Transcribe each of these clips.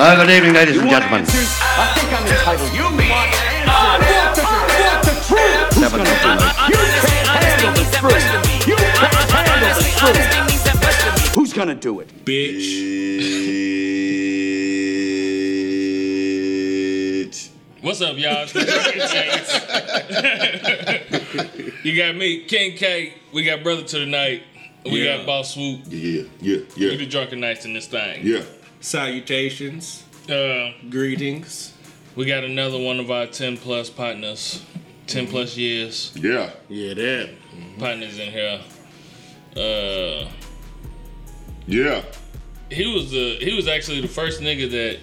Uh, good evening, ladies and gentlemen. I think I'm entitled. You want answers? Want the truth? Never know too late. You can't handle the truth. You can't handle the truth. Who's gonna do it? Bitch. What's up, y'all? It's the Drunken Saints. you got me, King K. We got Brother to the Night. We Yeah. got Boss Swoop. Yeah, yeah, yeah. We the Drunken Knights in this thing. yeah. Salutations, Uh, greetings. we got another one of our 10 plus partners, 10 plus years Yeah. Yeah, that. partners in here. Uh, Yeah. he was the he was actually the first nigga that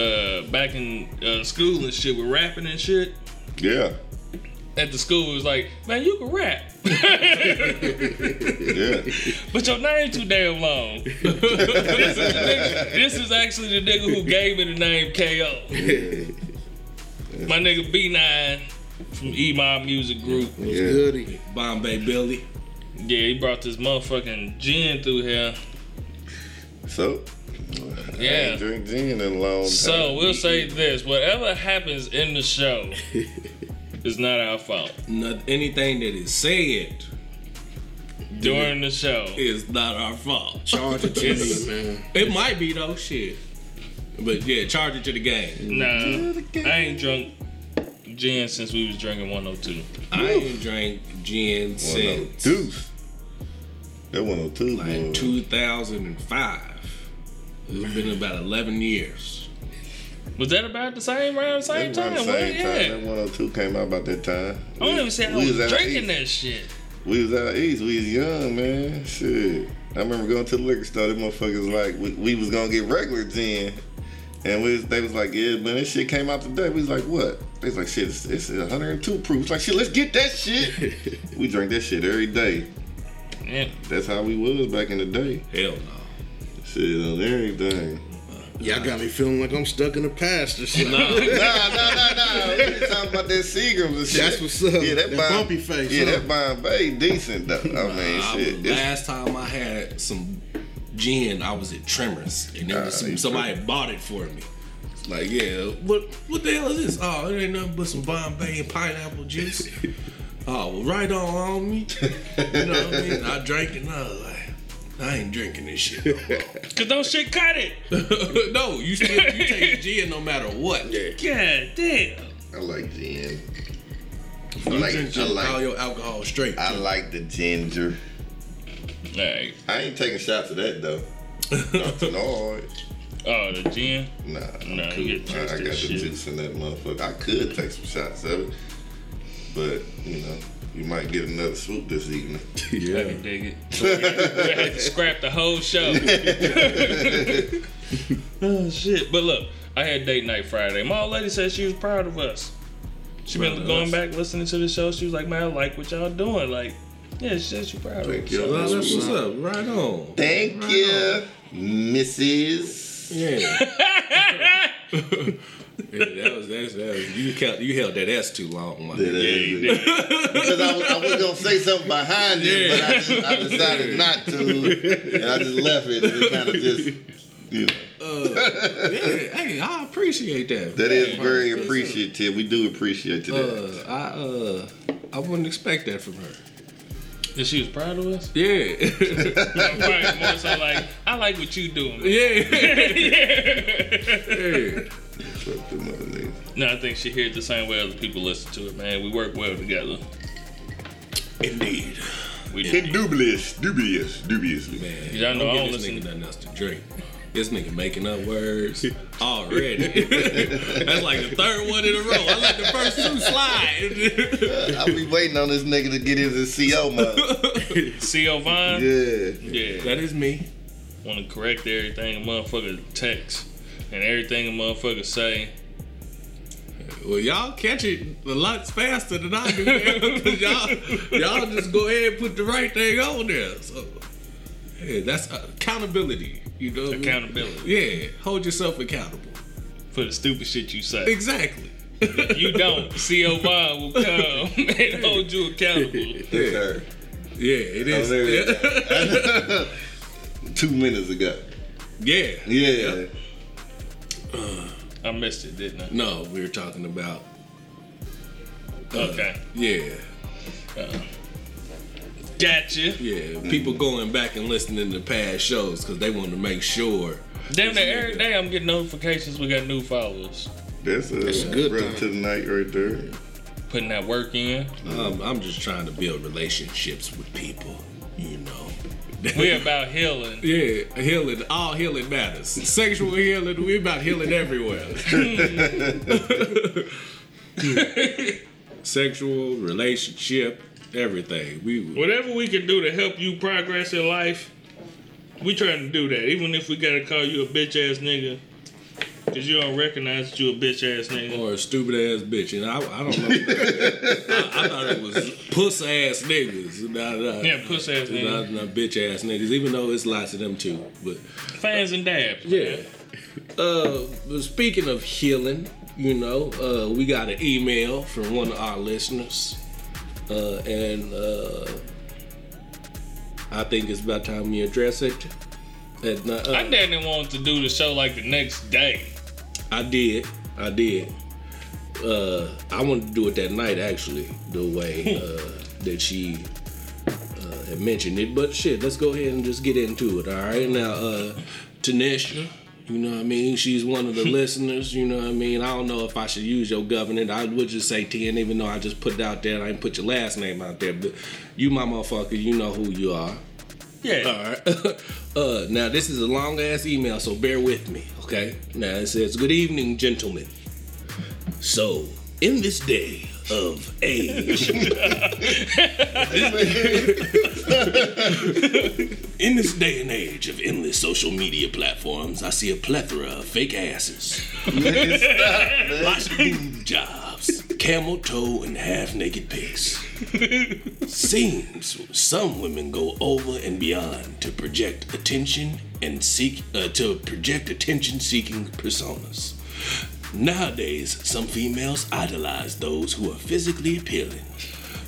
uh back in uh, school and shit with rapping and shit. Yeah. At the school, it was like, man, you can rap, Yeah. but your name too damn long. this, is nigga, this is actually the nigga who gave me the name KO. My nigga B9 from E Mob Music Group. Yeah. Goody. Bombay Billy. Yeah, he brought this motherfucking gin through here. So, I Yeah. ain't drink gin in a long time. So we'll say this: whatever happens in the show is not our fault. Not, anything that is said During the show, is not our fault. Charge it to me, man. It might be though, shit. But yeah, charge it to the game. nah, I ain't drunk gin since we was drinking 102. I ain't drank gin since 102. That 102 like boy. 2005. It's been about 11 years. Was that about the same around the same time? was around the Well, same time. yeah. That 102 came out about that time. I don't even say I We was, out drinking east. that shit. We was out east. We was young, man. Shit. I remember going to the liquor store. Them motherfuckers like we, we was gonna get regular gin, and we was, they was like, yeah, man, this shit came out today. We was like, what? They was like, shit, it's, it's 102 proof. It's like, shit, let's get that shit. we drank that shit every day. Yeah. That's how we was back in the day. Hell no. Shit on everything. Y'all got me feeling like I'm stuck in the past or something. nah, nah, nah, nah. We was talking about that Seagram's and shit. That's what's up. Yeah, that, That Bomb- bumpy face, Yeah, huh? that Bombay decent though. I mean, I shit. was- last time I had some gin, I was at Tremors, and there was some, you somebody bought it for me. It's like, yeah, what what the hell is this? Oh, it ain't nothing but some Bombay and pineapple juice. oh, well, right on on me. You know what I mean? I drank it, and I was like, I ain't drinking this shit. No, more. Cause those shit cut it. no you still you take gin no matter what. God damn. I like gin. I You like, drink I gin, all your alcohol straight. I like the ginger. Alright. I ain't taking shots of that though. Nothing hard. Oh, the gin. Nah, I'm Nah, cool. you get I, I got juiced the shit. juice in that motherfucker. I could take some shots of it, but you know, you might get another swoop this evening. I can dig it. we had to scrap the whole show. oh shit! But look, I had date night Friday. My old lady said she was proud of us. She Proud been going us. back listening to the show. She was like, "Man, I like what y'all doing." Like, yeah, she said she proud of Thank us. you. That's what's up. Right on. Thank Right you, Mrs. Yeah. Yeah, that was that's that was, you held you held that S too long. My Yeah, nigga. because I was, I was gonna say something behind it, but I, just, I decided not to, and I just left it, and it kind of just, you know. Yeah, hey, I appreciate that. That is man. very That's appreciative. We do appreciate it. that. Uh, I uh, I wouldn't expect that from her. That she was proud of us. Yeah, Probably more so like, I like what you doing. man." yeah, yeah. Fuck them other niggas. No, I think she hears the same way other people listen to it. Man, we work well together. Indeed, We do. Dubious, dubious, dubiously. man. Y'all know I don't don't give this listen- nigga nothing else to drink. This nigga making up words already. That's like the third one in a row. I let the first two slide. I'll be waiting on this nigga to get his CO mode. C.O. Vine? Yeah. Yeah. that is me. Want to correct everything a motherfucker text and everything a motherfucker say. Well, y'all catch it a lot faster than I do, man. 'Cause y'all, y'all just go ahead and put the right thing on there. So, yeah, that's accountability. You know, what I mean? Accountability Yeah, hold yourself accountable. for the stupid shit you say. Exactly. If you don't, C.O. Vine will come and hold you accountable. That's her. Yeah, it Oh, there yeah. it is. Oh, Two minutes ago. yeah. Yeah. I missed it, didn't I? No, we were talking about. uh, Okay. Yeah, Gotcha. yeah. People going back and listening to past shows because they want to make sure. Damn near every day I'm getting notifications we got new followers. That's a, That's a good brother thing. to the night right there. Putting that work in. Um, I'm just trying to build relationships with people, you know. We about healing. Yeah, healing. All healing matters. Sexual healing. We about healing everywhere. Sexual relationship, everything. We Whatever we can do to help you progress in life, we trying to do that. Even if we gotta call you a bitch ass nigga. Cause you don't recognize that you a bitch ass nigga. or a stupid ass bitch, and I, I don't know. I, I thought it was puss ass niggas, not, not, Yeah, puss ass not, nigga. not bitch ass niggas. Even though it's lots of them too, but Fans and dabs. Yeah. Uh, speaking of healing, you know, uh, we got an email from one of our listeners, uh, and uh, I think it's about time we address it. And, uh, I didn't want to do the show like the next day. I did, I did. Uh, I wanted to do it that night, actually, the way uh, that she uh, had mentioned it. But shit, let's go ahead and just get into it. All right, now, uh, Tanisha, you know what I mean? She's one of the listeners. You know what I mean? I don't know if I should use your government. I would just say ten, even though I just put it out there. and I didn't put your last name out there, but you, my motherfucker, you know who you are. Yeah. All right. uh, now this is a long ass email, so bear with me, okay? Now it says, "Good evening, gentlemen. So, in this day of age, in this day and age of endless social media platforms, I see a plethora of fake asses, Stop. lots of boob jobs, camel toe, and half naked pics." Seems some women go over and beyond to project attention and seek uh, to project attention seeking personas. Nowadays, some females idolize those who are physically appealing,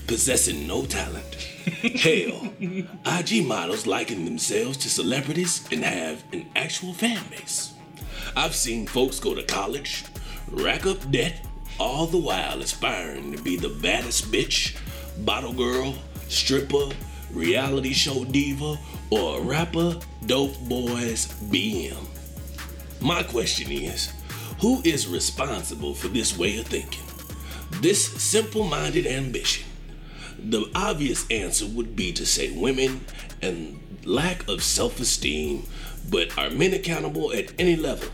possessing no talent. Hell, IG models liken themselves to celebrities and have an actual fan base. I've seen folks go to college, rack up debt, all the while aspiring to be the baddest bitch, bottle girl, stripper, reality show diva, or a rapper, dope boys, BM. My question is who is responsible for this way of thinking? This simple minded ambition? The obvious answer would be to say women and lack of self esteem, but are men accountable at any level?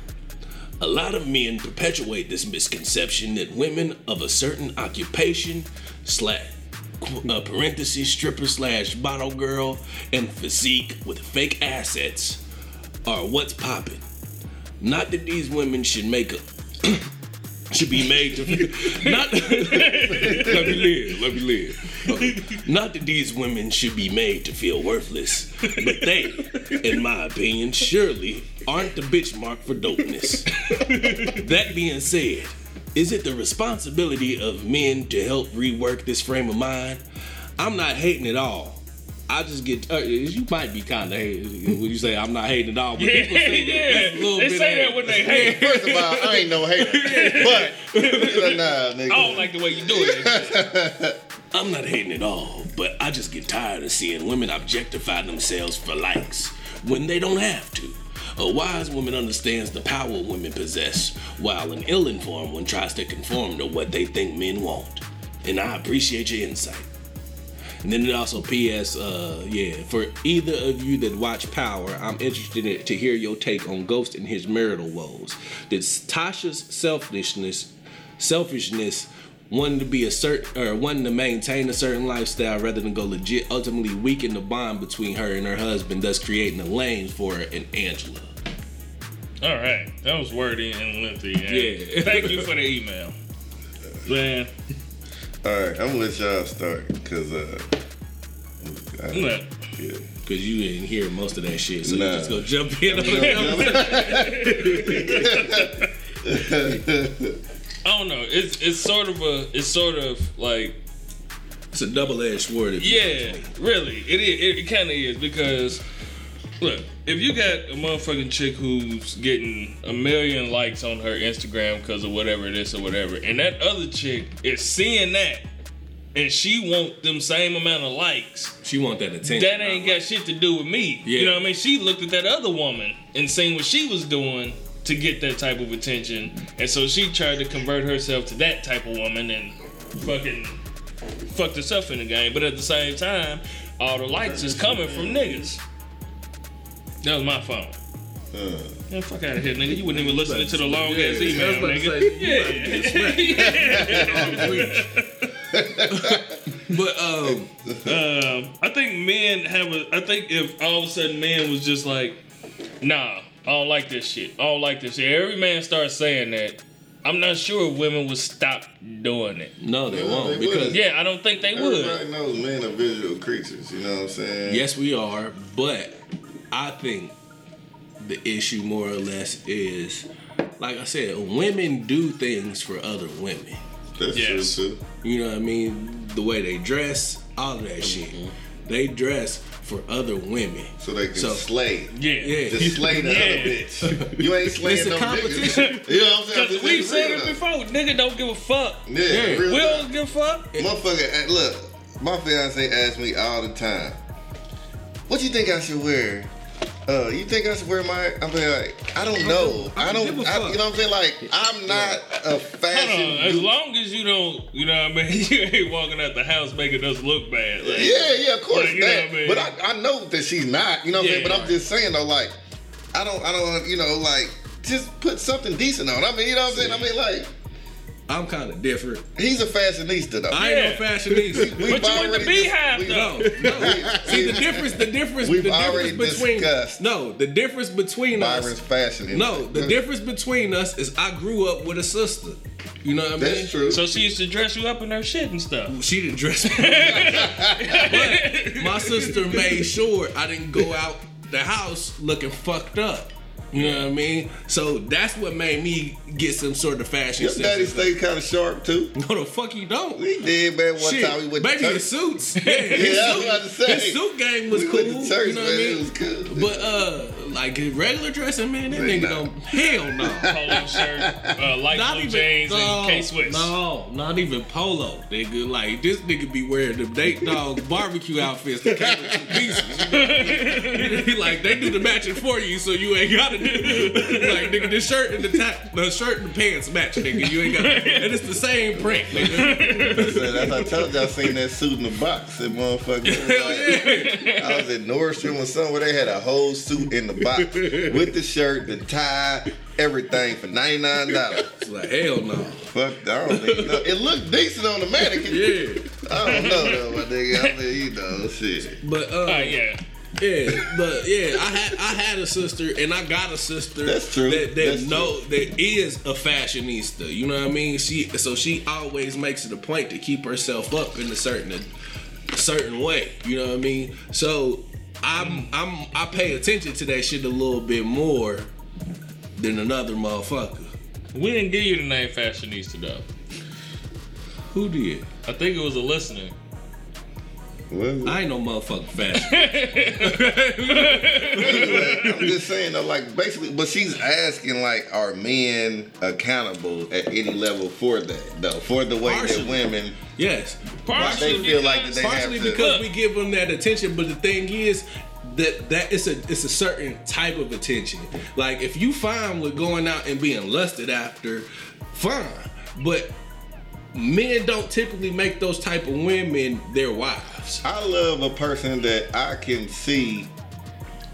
A lot of men perpetuate this misconception that women of a certain occupation, slash, uh, stripper slash bottle girl, and physique with fake assets are what's popping. Not that these women should make a should be made to not let me live, let me live. Okay. Not that these women should be made to feel worthless, but they, in my opinion, surely aren't the bitch mark for dopeness. that being said, is it the responsibility of men to help rework this frame of mind? I'm not hating at all. I just get uh, you might be kind of hating when you say I'm not hating at all, but Yeah, people say that. yeah. That's a little They bit say that when they hate. First of all, I ain't no hater, but nah, nigga. I don't like the way you do it. I'm not hating at all, but I just get tired of seeing women objectify themselves for likes when they don't have to. A wise woman understands the power women possess, while an ill informed one tries to conform to what they think men want. And I appreciate your insight. And then it also P.S. Uh, yeah, for either of you that watch Power, I'm interested in, to hear your take on Ghost and his marital woes. Did Tasha's selfishness, selfishness, wanting to be a certain or wanting to maintain a certain lifestyle rather than go legit, ultimately weaken the bond between her and her husband, thus creating a lane for an Angela. All right, that was wordy and lengthy. and Yeah. Thank you for the email, man. All right, I'm gonna let y'all start because uh, I, Look, yeah. Cause you didn't hear most of that shit, so Nah. you just go jump in on it. I don't know. It's it's sort of a it's sort of like It's a double-edged sword. if you yeah, really. It is. It, it kind of is because Look, if you got a motherfucking chick who's getting a million likes on her Instagram because of whatever it is or whatever, and that other chick is seeing that, and she want them same amount of likes, She want that attention. that ain't got shit to do with me. You know what I mean? She looked at that other woman and seen what she was doing to get that type of attention, and so she tried to convert herself to that type of woman and fucking fucked herself in the game. But at the same time, all the likes is coming from niggas. That was my phone. Man, fuck out of here, nigga. You wouldn't even listen to the long ass Yeah, I was email, about to nigga. say, But um, Um, I think men have a. I think if all of a sudden men was just like, nah, I don't like this shit. I don't like this shit. Every man starts saying that. I'm not sure if women would stop doing it. no, they they won't wouldn't. because Yeah, I don't think they would. Everybody knows men are visual creatures. You know what I'm saying? yes, we are. But I think the issue more or less is, like I said, women do things for other women. That's Yes. true too. You know what I mean? The way they dress, all of that mm-hmm. shit. They dress for other women. So they can So- slay. Yeah. Yeah. Just slay the Yeah. other bitch. You ain't slaying It's a no competition. niggas. You know what I'm saying? Because we've said it though. before. Nigga don't give a fuck. Yeah, Yeah. We talk. don't give a fuck. Motherfucker, look, my fiance asks me all the time, "What you think I should wear?" Uh, you think I should wear my? I'm like, I don't know. I I don't don't. give a I, you know what I'm saying? Like, I'm not a fashion. on. As long as you don't, you know what I mean? You ain't walking out the house making us look bad. Like, Yeah, yeah, of course Like, that. I mean? But I, I know that she's not. You know what I'm saying? Yeah. But I'm just saying though, like, I don't, I don't, you know, like, just put something decent on. I mean, you know what I'm saying? I mean, like, I'm kind of different. he's a fashionista though. I Yeah. ain't no fashionista. We've But you in the already beehive, dis- though. No, no. See the difference. The difference. We've the already difference between discussed no. The difference between Byron's us. fashion. No, the difference between us is I grew up with a sister. You know what I mean? That's true. So she used to dress you up in her shit and stuff. She didn't dress me. but my sister made sure I didn't go out the house looking fucked up. You know what I mean? So that's what made me get some sort of fashion Your sense. daddy stayed kind of sharp too. No, the fuck you don't. He did, man. One Shit, time he went baby to in church. suits. Yeah, his, Yeah, I was suit, about to say. his suit game was we cool. went to church, you know man. what I mean? It was cool. But uh, like regular dressing, man, that nigga don't. Hell no. Polo shirt, uh, light Not blue even jeans, no, and K Swiss. No, not even polo, nigga. Like this nigga be wearing the date dog barbecue outfits that came in two pieces. You know? like they do the matching for you, so you ain't gotta do. like nigga, the shirt and the ta- the shirt and the pants match, nigga. You ain't got, and it's the same print, nigga. So that's I told y'all seen that suit in the box. That motherfucker. Hell yeah. I was at Nordstrom or somewhere. They had a whole suit in the box with the shirt, the tie, everything for ninety nine dollars. Like hell no. Fuck, I don't even know. It looked decent on the mannequin. Yeah, I don't know though, my nigga. I mean, you know, shit. but uh, Uh, yeah. Yeah, but yeah, I had I had a sister, and I got a sister. That's true. That, that That's know that is a fashionista. You know what I mean? She so she always makes it a point to keep herself up in a certain a certain way. You know what I mean? So I'm I'm I pay attention to that shit a little bit more than another motherfucker. We didn't give you the name fashionista though. Who did? I think it was a listener. What? I ain't no motherfucking fashion. I'm just saying though, like basically, but she's asking like, are men accountable at any level for that though? For the way Partially. that women, yes, why they feel like that they partially have to. because we give them that attention but the thing is that that it's a it's a certain type of attention like if you fine with going out and being lusted after fine but men don't typically make those type of women their wives I love a person that I can see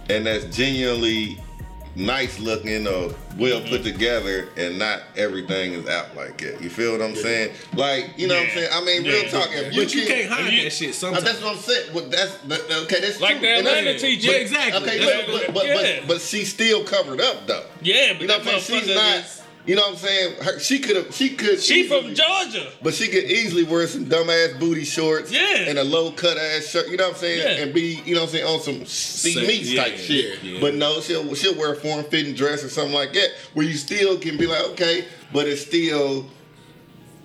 and that's genuinely nice looking or well put mm-hmm. together and not everything is out like that. You feel what I'm saying? Like, you know what I'm saying? I mean, real Yeah. talk. If you but you can- can't hide you- that shit sometimes that's what I'm saying. Well, that's that, okay. That's Like true. the And that's- Atlanta teacher. yeah exactly Okay, but, what- but, but, Yeah. but, but she's still covered up though. Yeah, but You know that what I'm saying? She's not. is- You know what I'm saying? Her, she could have. She could. She easily- from Georgia. But she could easily wear some dumbass booty shorts Yeah. and a low cut ass shirt, you know what I'm saying? Yeah. And be, you know what I'm saying, on some see Say- meats yeah, type shit. yeah, yeah. But no, she'll she'll wear a form fitting dress or something like that where you still can be like, okay, but it's still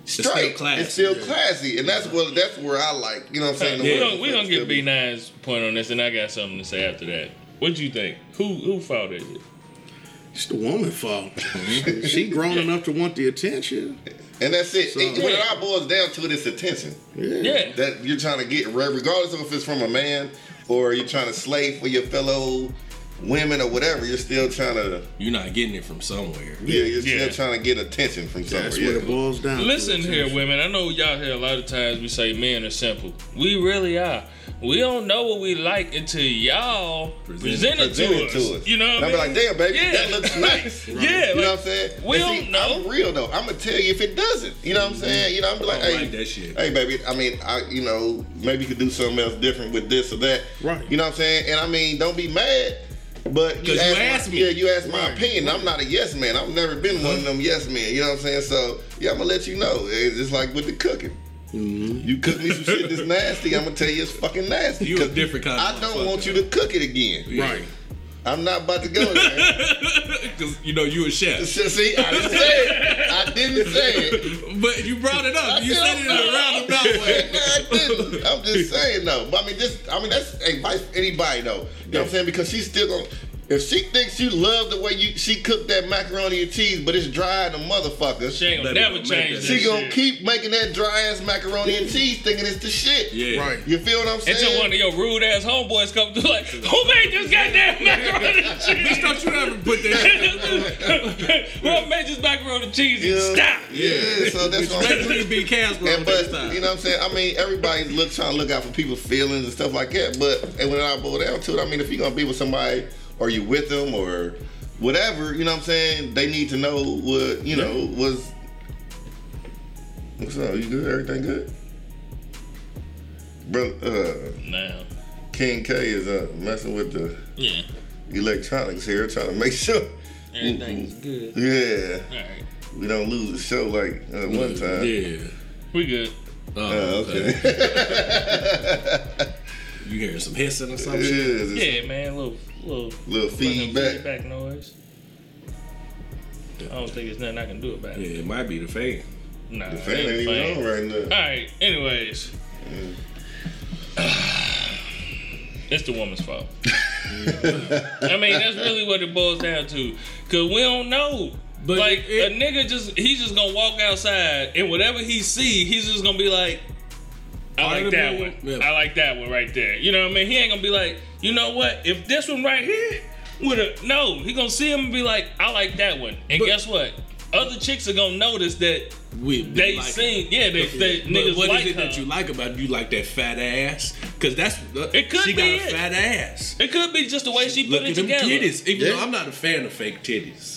still straight. classy, It's still yeah. classy. And that's what that's where I like, you know what I'm saying? the We way gonna we it's gonna get still B9's point on this, and I got something to say after that. What do you think? Who who fault is it? It's the woman's fault. Mm-hmm. she grown enough to want the attention. And that's it. So- It- when it all boils down to it, it's attention. Yeah. Yeah. That you're trying to get, regardless of if it's from a man or you're trying to slave for your fellow women or whatever, you're still trying to, You're not getting it from somewhere. yeah, you're Yeah. still trying to get attention from somewhere. That's yeah. what it boils down to. Listen here, women. I know y'all hear a lot of times we say men are simple. We really are. We don't know what we like until y'all present, it, Present to, it us. to us. You know what I I'll mean? like, damn, baby, Yeah. that looks nice. Yeah, You know what I'm saying? we And don't know. I'm real though. I'm gonna tell you if it doesn't. You know what I'm mm-hmm. saying? You know, I'm be like, hey, like that shit. hey, baby. I mean, I, you know, maybe you could do something else different with this or that. Right. You know what I'm saying? And I mean, don't be mad. But 'Cause you asked asked my, me. Yeah, you asked my opinion. I'm not a yes man. I've never been one of them yes men. You know what I'm saying? So yeah, I'm gonna let you know. It's just like with the cooking. Mm-hmm. You cook me some shit that's nasty. I'm gonna tell you it's fucking nasty. You a 'Cause different kind of I don't want you to cook it again. Right. I'm not about to go there. Because you know you a chef. See, I didn't say it. I didn't say it. But you brought it up. You said it in a roundabout way. No, I didn't. I'm just saying though. But I mean, just I mean that's advice for anybody though. You know what I'm saying? Because she's still gonna. If she thinks you love the way you she cooked that macaroni and cheese, but it's dry and a motherfucker, She ain't gonna Baby, never change that that she gonna keep making that dry ass macaroni and cheese, thinking it's the shit. Yeah. Right. You feel what I'm saying? Until one of your rude ass homeboys come through like, who made this goddamn macaroni and cheese? Don't you ever put that Who made this macaroni and cheese? You know? Stop. Yeah, so that's what I'm Straight three big Casper And on but this time. you know what I'm saying? I mean, everybody's look trying to look out for people's feelings and stuff like that. But and when I boil down to it, I mean, if you're gonna be with somebody or you with them or whatever, you know what I'm saying? They need to know what you know was. What's up? You good? Everything good? Bro, uh, Now, King K is uh, messing with the yeah, electronics here, trying to make sure. everything's good. Yeah, All right, we don't lose the show like uh, one time. Yeah. we good. Oh, Uh, okay. okay. You hearing some hissing or Yeah, some shit? just Yeah, man, little little little fucking feedback. feedback noise. I don't think there's nothing I can do about it. Yeah, it. it might be the fan. Nah, The fan ain't ain't even on right now. All right. Anyways, it's the woman's fault. I mean, that's really what it boils down to. Cause we don't know. But like it- a nigga just he's just gonna walk outside and whatever he see, he's just gonna be like, I like that one. yeah. I like that one right there. You know what I mean? He ain't gonna be like, you know what? If this one right here would have no, he gonna see him and be like, I like that one. And But- guess what? Other chicks are gonna notice that We, we they like seen, yeah, they, they But niggas what is like it her. that you like about it? You like that fat ass? Because that's uh, It could she be got a it. fat ass. It could be just the way she Look put it at them together. titties. Even Yeah. though I'm not a fan of fake titties.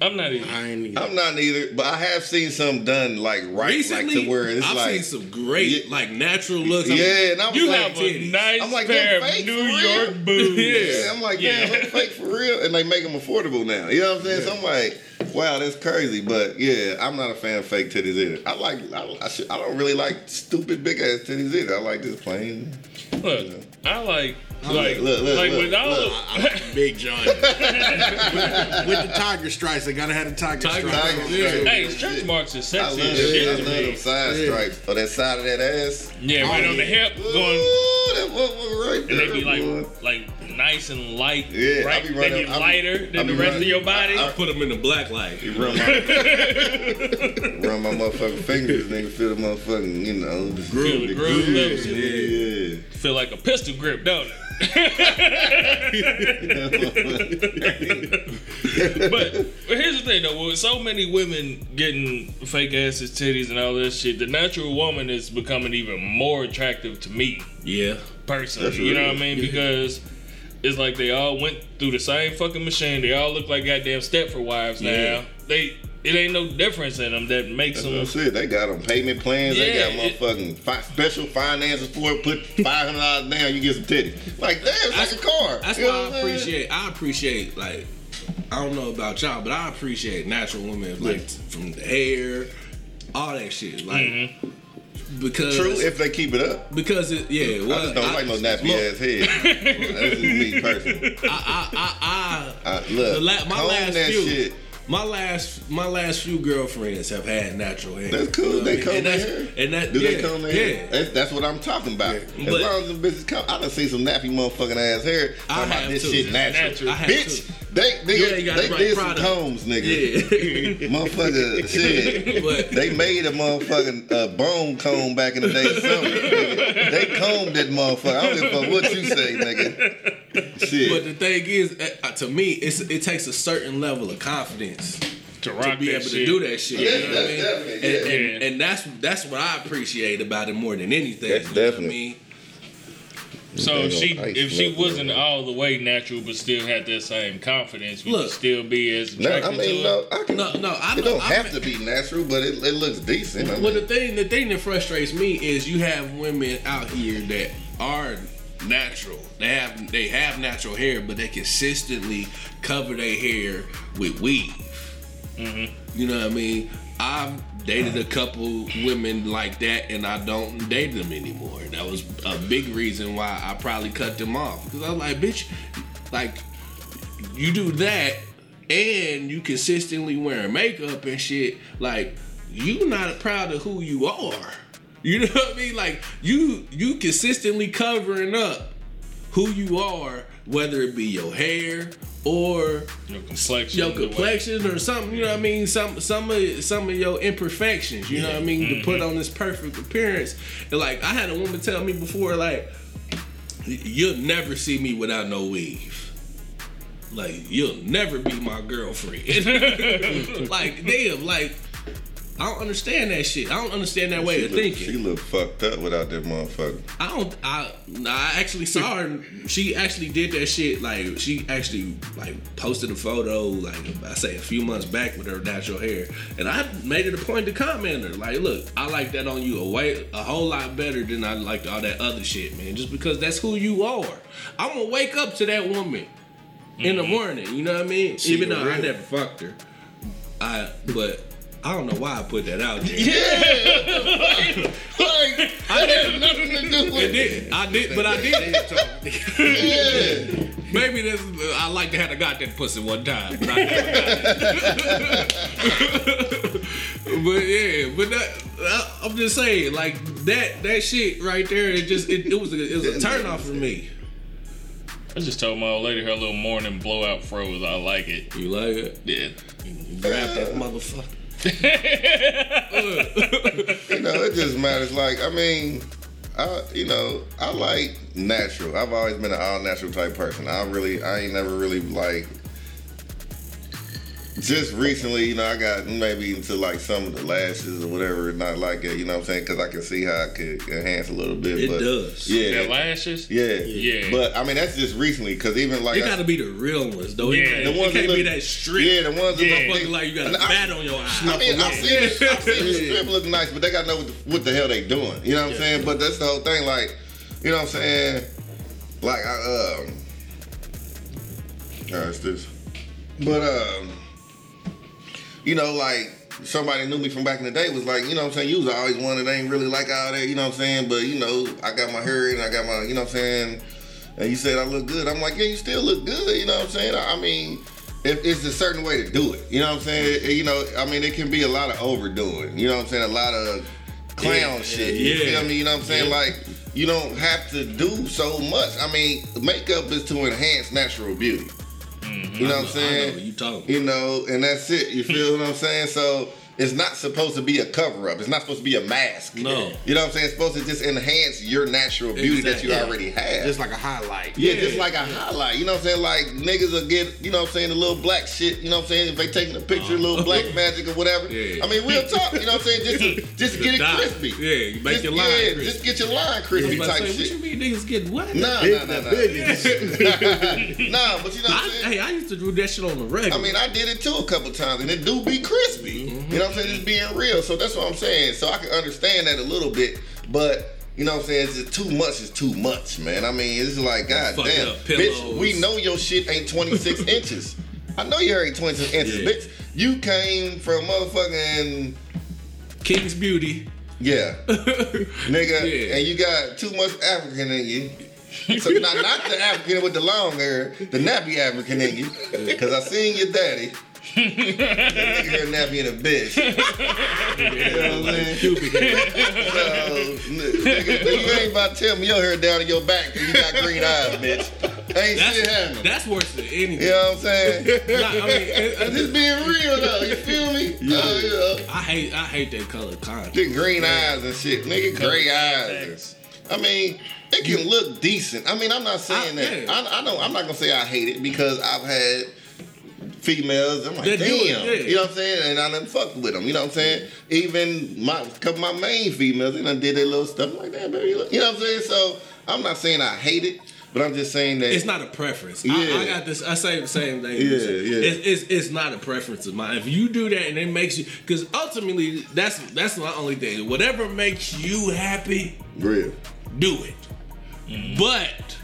I'm not even. I ain't even. I'm not neither, but I have seen some done like right, Recently, like to where it's I've like, seen some great, Yeah. like natural looks. I'm- yeah, and I was You like, have a nice I'm like, pair of New? York boobs. yeah, I'm like, damn, Yeah. I'm fake for real, and they make them affordable now. You know what I'm saying? So I'm like, wow, that's crazy. But yeah, I'm not a fan of fake titties either. I like, I, I, should, I don't really like stupid big ass titties either. I like just plain. Look, I like, like, look, look, like look, with all. look. I like Big John. with, with the tiger stripes, they gotta have the tiger, Tiger stripes. Tiger on. stripes. hey, stretch marks is I love, sexy shit I love them side Yeah. stripes or that side of that ass. Yeah, right oh, on the hip, going, Ooh, that one was right and there. they be boy. like, like nice and light. Yeah, I right? be They running- be I be- lighter I than be the rest of your body. I put them in the black light. You run my, run my motherfucking fingers, nigga. Feel the motherfucking, you know, the Feel the groove levels. Yeah. Feel like a pistol grip, don't it? but, but here's the thing though, with so many women getting fake asses, titties, and all this shit, the natural woman is becoming even more attractive to me Yeah. personally. That's you know what I mean? Because it's like they all went through the same fucking machine. They all look like goddamn Stepford wives now. They it ain't no difference in them that makes them. That's it. They got them payment plans. they Yeah, got it- motherfucking fi- special finances for it. Put five hundred dollars down, you get some titties. Like damn, it's like a car. That's You why I I'm appreciate. I appreciate like. I don't know about y'all, but I appreciate natural women like from the hair, all that shit. Like mm-hmm. Because True, if they keep it up. because it yeah. I Well, just don't like no nappy look, ass head. That's just me personally. I I I, I I, look, The la- my last that few. shit. my last my last few girlfriends have had natural hair. That's cool. You know they what I comb mean? their and hair. that's, and that Do yeah, they comb their yeah. hair? That's, that's what I'm talking about. As But- long as the bitches come, I done see some nappy motherfucking ass hair. I Talking about have this too. shit natural. Natural. I have Bitch, too. They they, You ain't got they the right did product. some combs, nigga. Yeah. Motherfucker, shit. But- they made a motherfucking uh, bone comb back in the day. or Something. They combed that motherfucker. I don't give a fuck what you say, nigga. Shit. But the thing is, uh, to me, it's it takes a certain level of confidence To to be that able to do that shit. Yeah, you know what I mean? And, yeah. and, and that's that's what I appreciate about it more than anything. That's you know what definitely- I mean? So if she if she wasn't it. all the way natural but still had that same confidence, would you still be as No, attracted I mean, to no. I can. No, no, I it know- don't I have mean- to be natural, but it, it looks decent. I mean, Well, the thing the thing that frustrates me is you have women out here that are natural. They have they have natural hair, but they consistently cover their hair with weave. Mm-hmm. You know what I mean? I've dated a couple women like that, and I don't date them anymore. That was a big reason why I probably cut them off because I was like, bitch, like you do that and you consistently wearing makeup and shit, like you not proud of who you are. You know what I mean? Like you you consistently covering up who you are, whether it be your hair or Your complexion. your complexion or something, you know what I mean? Some some of some of your imperfections, you know what I mean, to put mm-hmm. on this perfect appearance. And like I had a woman tell me before, like, you'll never see me without no weave. Like, you'll never be my girlfriend. like, damn, like I don't understand that shit. I don't understand that way she of look, thinking. She look fucked up without that motherfucker. I don't. I I actually saw her. She actually did that shit. Like she actually like posted a photo. Like I say a few months back with her natural hair, and I made it a point to comment her. Like, look, I like that on you a way a whole lot better than I liked all that other shit, man. Just because that's who you are. I'm gonna wake up to that woman in the mm-hmm. morning. You know what I mean? She Even the though I never fucked her, I but. I don't know why I put that out there. Like, that had nothing to do I with did. I did, but I did. Yeah. Maybe this. I like to have a goddamn pussy one time. But, I but yeah, but that, I, I'm just saying, like that that shit right there. It just it, it was a, it was a turn off for me. I just told my old lady her little morning blowout froze. I like it. You like it? Yeah. Grab that motherfucker. You know, it just matters. Like, I mean, I, you know, I like natural. I've always been an all natural type person. I really, I ain't never really like. Just recently, you know, I got maybe into like some of the lashes or whatever, not like it, you know what I'm saying? Because I can see how it could enhance a little bit. It but does. Yeah. Their lashes. Yeah. Yeah. But I mean, that's just recently because even like It gotta be the real ones though. Yeah, it can't, the it can't that be that strict. Yeah, the ones that Yeah. look Motherfucker like you got a And I- bat on your eye. I mean, I see, the, I see the strip look nice, but they got to know what the, what the hell they doing. You know what I'm saying? But that's the whole thing. Like, you know what I'm saying? Like, I, um, all right, it's this. But, um, you know, like, somebody knew me from back in the day was like, you know what I'm saying? You was always one that ain't really like all that, you know what I'm saying? But, you know, I got my hair and I got my, you know what I'm saying? And you said I look good. I'm like, yeah, you still look good. You know what I'm saying? I, I mean, if it's a certain way to do it. You know what I'm saying? It- you know, I mean, it can be a lot of overdoing. You know what I'm saying? A lot of clown Yeah, shit. You yeah. feel me? You know what I'm saying? Yeah. Like, you don't have to do so much. I mean, makeup is to enhance natural beauty. Mm-hmm. You know what I'm know saying? what you. You know, and that's it. You feel what I'm saying? So it's not supposed to be a cover up. It's not supposed to be a mask. No. You know what I'm saying? It's supposed to just enhance your natural beauty that you Exactly. already have. Just like a highlight. yeah, just like a highlight. You know what I'm saying? Like niggas will get, you know what I'm saying, the little black shit, you know what I'm saying? If they taking a picture, little black magic or whatever. Uh-huh. Yeah. I mean, real talk, you know what I'm saying? Just to, just to get it crispy. Yeah, you make just, your line Yeah, crispy. just get your line crispy about to type say, what you mean niggas get what? Nah, Big nah, nah, that nah. big. Nah, but you know what I'm saying? hey, I used to do that shit on the regular. I mean, I did it too a couple times, and it do be crispy. Mm-hmm. You know what I'm saying? Just being real. So that's what I'm saying. So I can understand that a little bit, but. You know what I'm saying? It's just too much is too much, man. I mean, it's like, god Fuck damn. Bitch, we know your shit ain't 26 inches. I know hair ain't 26 inches, Yeah. bitch. You came from motherfucking, King's Beauty. yeah, nigga, Yeah. and you got too much African in you. So not, not the African with the long hair, the nappy African in you. Because I seen your daddy. Nigga hair nappy and a bitch. you know what I'm saying? Cupid. So, nigga, you ain't about to tell me your hair down in your back because you got green eyes, bitch. Ain't shit happening. that's worse than anything. You know what I'm saying? Nah, I mean, it- I'm just being real though. You feel me? Yeah. Uh, you know, I hate I hate that color content. the green eyes and shit, nigga. Gray eyes. I mean, it can look decent. I mean, I'm not saying I- that. yeah. I, I don't. I'm not gonna say I hate it because I've had females. I'm like, That damn. it, yeah. You know what I'm saying? And I done fucked with them. You know what I'm saying? Even my couple of my main females, they done did their little stuff. I'm like, damn, baby. You, know what I'm saying? So I'm not saying I hate it, but I'm just saying that It's not a preference. Yeah. I, I got this. I say the same thing. Yeah, yeah. It's, it's it's not a preference of mine. If you do that and it makes you, because ultimately that's that's my only thing. Whatever makes you happy, real. do it. But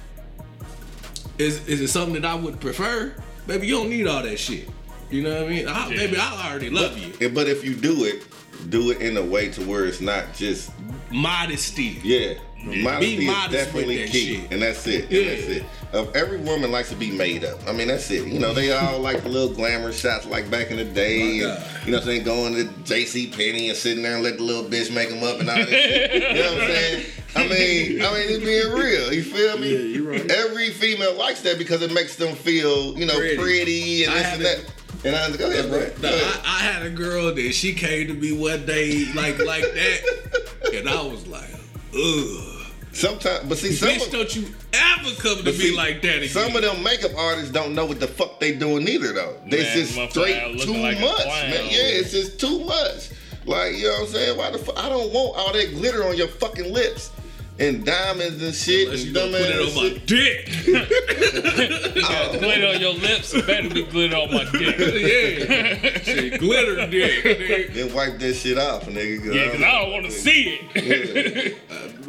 is is it something that I would prefer? Baby, you don't need all that shit. You know what I mean? I, Baby, I already love you. But if you do it, do it in a way to where it's not just Modesty. Yeah. Modesty is modest definitely with that key. shit. And that's it. Yeah. And that's it. Of every woman likes to be made up. I mean, that's it. You know, they all like the little glamour shots like back in the day. My and, you know what I'm saying? Going to JC Penney and sitting there and let the little bitch make them up and all that shit. You know what I'm saying? I mean, I mean, it's being real. You feel me? Yeah, you're right. Every female likes that because it makes them feel, you know, Pretty. pretty, and I this and that. And I go ahead, bro. No, Go ahead. I, I had a girl that she came to me one day like like that, and I was like, ugh. Sometimes, but see, some Bitch, of, don't you ever come to But me like that again. Some of them makeup artists don't know what the fuck they doing either though. They Man, just motherfucker straight too like much, man. Yeah, it's just too much. Like you know what I'm saying? Why the fuck? I don't want all that glitter on your fucking lips and diamonds and shit Unless and you gonna dumb put it on my shit. dick. got glitter on your lips. It better be glitter on my dick. yeah, she glitter dick. nigga. Then wipe that shit off, nigga. Yeah, because I don't want to see it.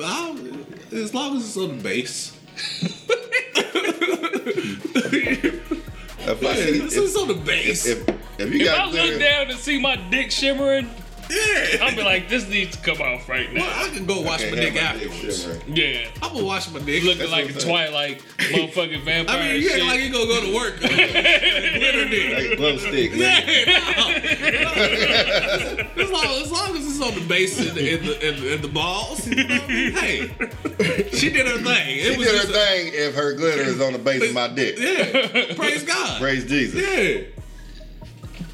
I'll- as long as it's on the base. If I Yeah, see, this if, is on the base. if, if you If I got look down and see my dick shimmering, yeah. I'll be like, this needs to come off right now. Well, now. I can go wash my dick have my dick afterwards. Yeah. I'm gonna wash my dick. Looking That's like what a I'm. Twilight motherfucking vampire I mean, you shit. ain't like you gonna go to work. glitter dick. Like glow stick, nigga. Yeah, no. as, long, as long as it's on the base and the, and the, and the, and the balls, you know what I mean? hey, she did her thing. It She was did her just a- thing if her glitter is on the base of my dick. Yeah, praise God. Praise Jesus. Yeah.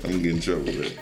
I'm gonna get in trouble with it.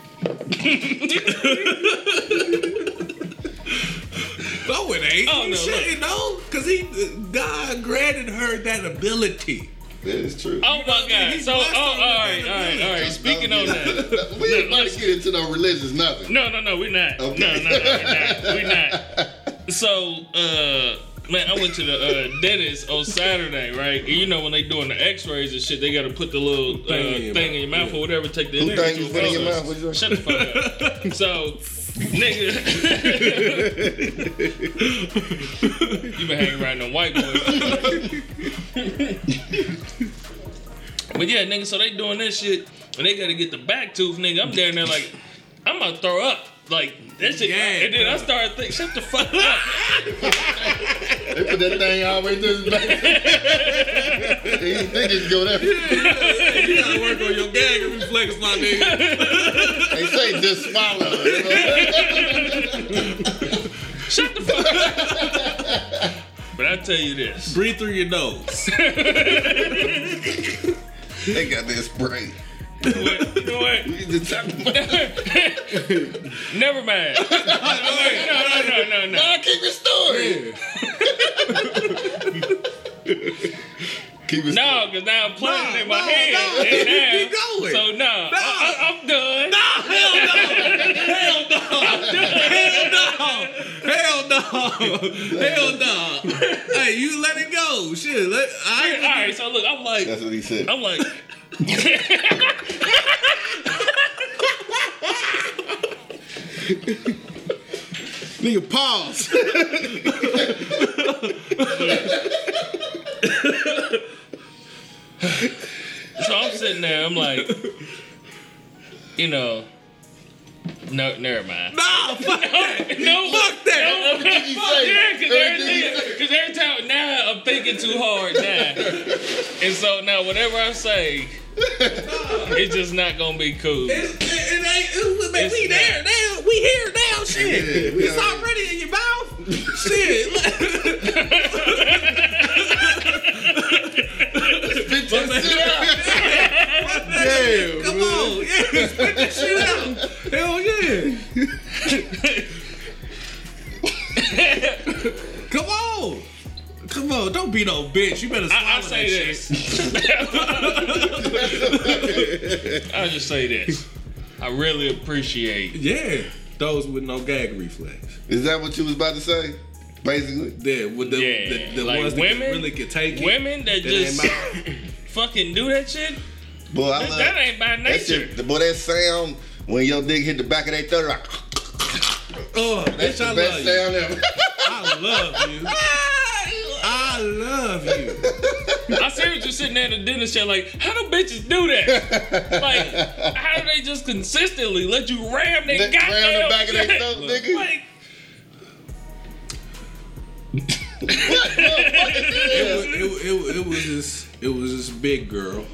No, it ain't. Oh, no, Shit, you know, because he, God granted her that ability. That is true. Oh my god. He's So, oh, blessed all on right, the all right, all right. Speaking on that. we ain't about to get into no religious nothing. No, no, no, we're not. Okay. No, no, no, we're not. We're not. So, uh, man, I went to the uh, dentist on Saturday, right? And you know when they doing the X-rays and shit, they got to put the little uh, Thing in your thing in your mouth or whatever. Take the Who image thing you of put in your mouth? What'd you? Shut the fuck up. So, nigga, you been hanging around them white boys. but yeah, nigga, so they doing that shit, and they got to get the back tooth, nigga. I'm down there like, I'm about to throw up. Like, that shit. Yeah, and then I bro. started thinking, shut the fuck up. They put that thing all the way to his back. he didn't think it could go there. You gotta work on your gag reflex, my nigga. They say just swallow. You know? Shut the fuck up. But I tell you this. Breathe through your nose. They got that spray. You know what? You know what? You just talking about Never mind. No, no, no, no, no. Nah, keep your story. Keep your No, because now I'm playing No, it in my no, head. no. and now- Keep going. So no, I, I, I'm done. No, hell no! Hell no! Hell no! Hell no! Hey, you let it go. Shit, let I right, so look, I'm like, That's what he said. I'm like, Nigga, pause. so I'm sitting there, I'm like, you know, no, never mind. Nah, fuck that. No, Fuck that. No, did he fuck say? yeah, because Everything he everything, because every time now I'm thinking too hard now, and so now whatever I say, It's just not gonna be cool. It, it, it ain't. It, man, It's we there now. We here now. Shit. Yeah, we it's are. already in your mouth. shit. Damn, Come man. on. Yeah. Spit that shit out. Hell yeah. Come on. Come on. Don't be no bitch. You better swallow I, I that say shit. this. I'll just say this. I really appreciate Yeah. Those with no gag reflex. Is that what you was about to say? Basically. Yeah, with the, Yeah, the, the like ones that really could take it. women that that just mine. fucking do that shit. Boy, I That, love that ain't by that nature. shit. Boy, that sound when your dick hit the back of their throat, like, Oh, that's bitch, I the love best you. sound ever. I love you. I love you. I see what you're sitting there at the dinner show like, how do bitches do that? like, how do they just consistently let you ram their Let- goddamn ram the back of their throat, nigga. Like, It was, it, it, it was this it was this big girl.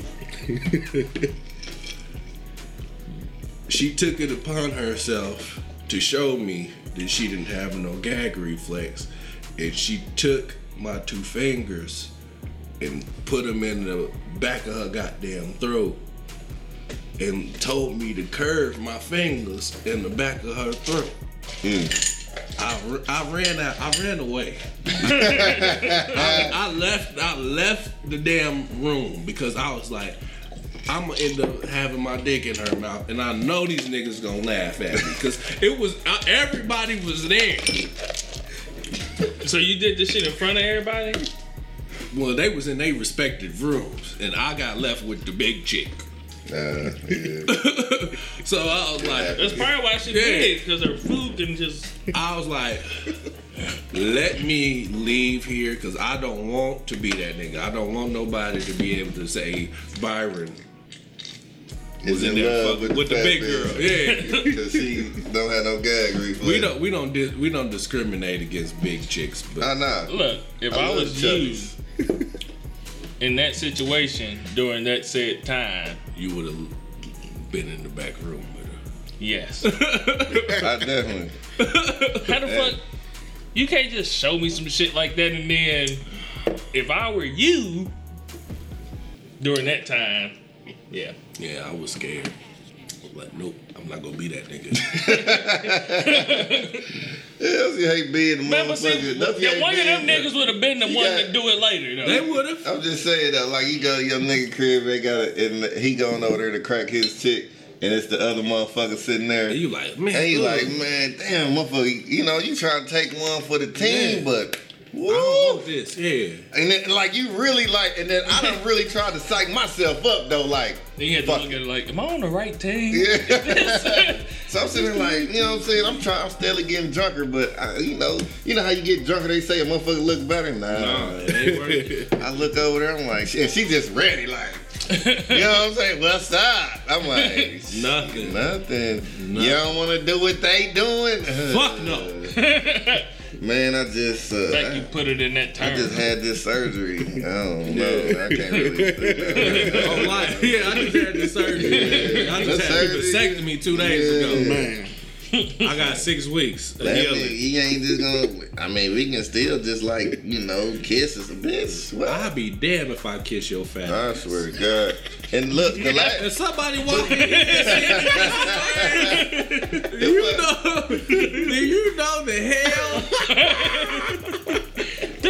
she took it upon herself to show me that she didn't have no gag reflex, and she took my two fingers and put them in the back of her goddamn throat. And told me to curve my fingers in the back of her throat. Hmm. I, r- I ran out. I ran away. I, I left. I left the damn room because I was like, I'm gonna end up having my dick in her mouth, and I know these niggas gonna laugh at me because it was uh, everybody was there. so you did this shit in front of everybody? Well, they was in their respective rooms, and I got left with the big chick. Uh, yeah. So I was like, That's probably why she Yeah. did, because her food didn't just. I was like, let me leave here because I don't want to be that nigga. I don't want nobody to be able to say Byron was in in there love fuck- with, the fat big bitch. girl. Yeah. Because she don't have no gag reflex. We don't we don't dis, we don't discriminate against big chicks, but I know. Look, if I I, love was you in that situation during that said time, you would have been in the back room with her. yes. I definitely. How the fuck? You can't just show me some shit like that and then, if I were you during that time, yeah. Yeah, I was scared. I was like, nope, I'm not gonna be that nigga. Yeah, that's you hate being the Remember, see, motherfucker. That's yeah, one of them niggas would have been the You one got- to do it later, though. they would have. I'm just saying though, like you go to your nigga crib, they got it, and he going over there to crack his chick, and it's the other motherfucker sitting there. And you like, man, And you look, like, man, damn, motherfucker, you know, you trying to take one for the team, Yeah. but I don't woo. this. Yeah. And then, like, you really like, and then I done really tried to psych myself up though, like, Then you had to fuck look at it like, am I on the right team? yeah. so I'm sitting like, you know what I'm saying? I'm trying, I'm steadily getting drunker, but I, you know, you know how you get drunker? They say a motherfucker looks better. Nah, Nah, it ain't working. I look over there, I'm like, shit, and she just ready, like, you know what I'm saying? What's up? I'm like, Nothing. nothing. You don't want to do what they doing? Fuck no. Man, I just, uh, Like you put it in that term. I just had this surgery. I don't know. I can't really. Oh, like, yeah, I just had this surgery. I just That had a surgery- vasectomy two days Yeah. ago. Man. I got six weeks. of That mean, he ain't just gonna. I mean, we can still just like you know kiss us a bitch. What? I'd be damned if I kiss your fat. I ass. swear to God. And look, the If last. somebody walk in here and say, do you know, do you know the hell?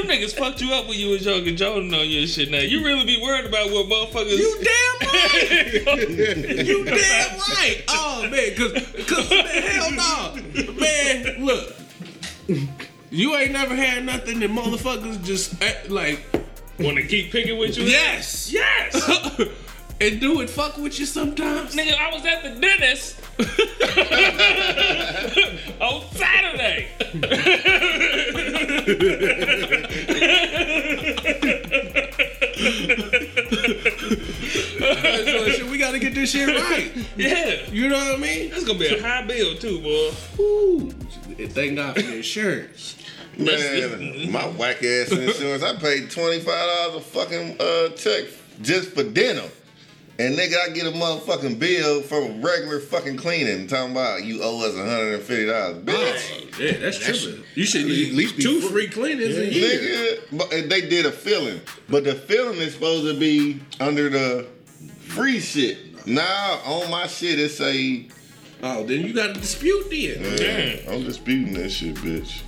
Them niggas fucked you up when you was young and Jordan on your shit now. You really be worried about what motherfuckers. You damn right. You damn right. Oh man, cause, cause hell no, man. Look, you ain't never had nothing that motherfuckers just eh, like Want to keep picking with you? yes, Yes! and do it fuck with you sometimes. Nigga, I was at the dentist on Saturday. So, shit, we gotta get this shit right. Yeah. You know what I mean? That's gonna be a high bill too, boy. Ooh, thank God for the insurance. Man, my whack ass insurance. I paid twenty five dollars a fucking uh, check just for dinner. And nigga, I get a motherfucking bill for regular fucking cleaning. Talking about you owe us $150. Bitch. Yeah, that's tripping. You should At at least least be two free. free cleanings a year. Nigga, but they did a filling. But the filling is supposed to be under the free shit. Now on my shit it say Oh, then you got to dispute then. Yeah, I'm disputing that shit, bitch.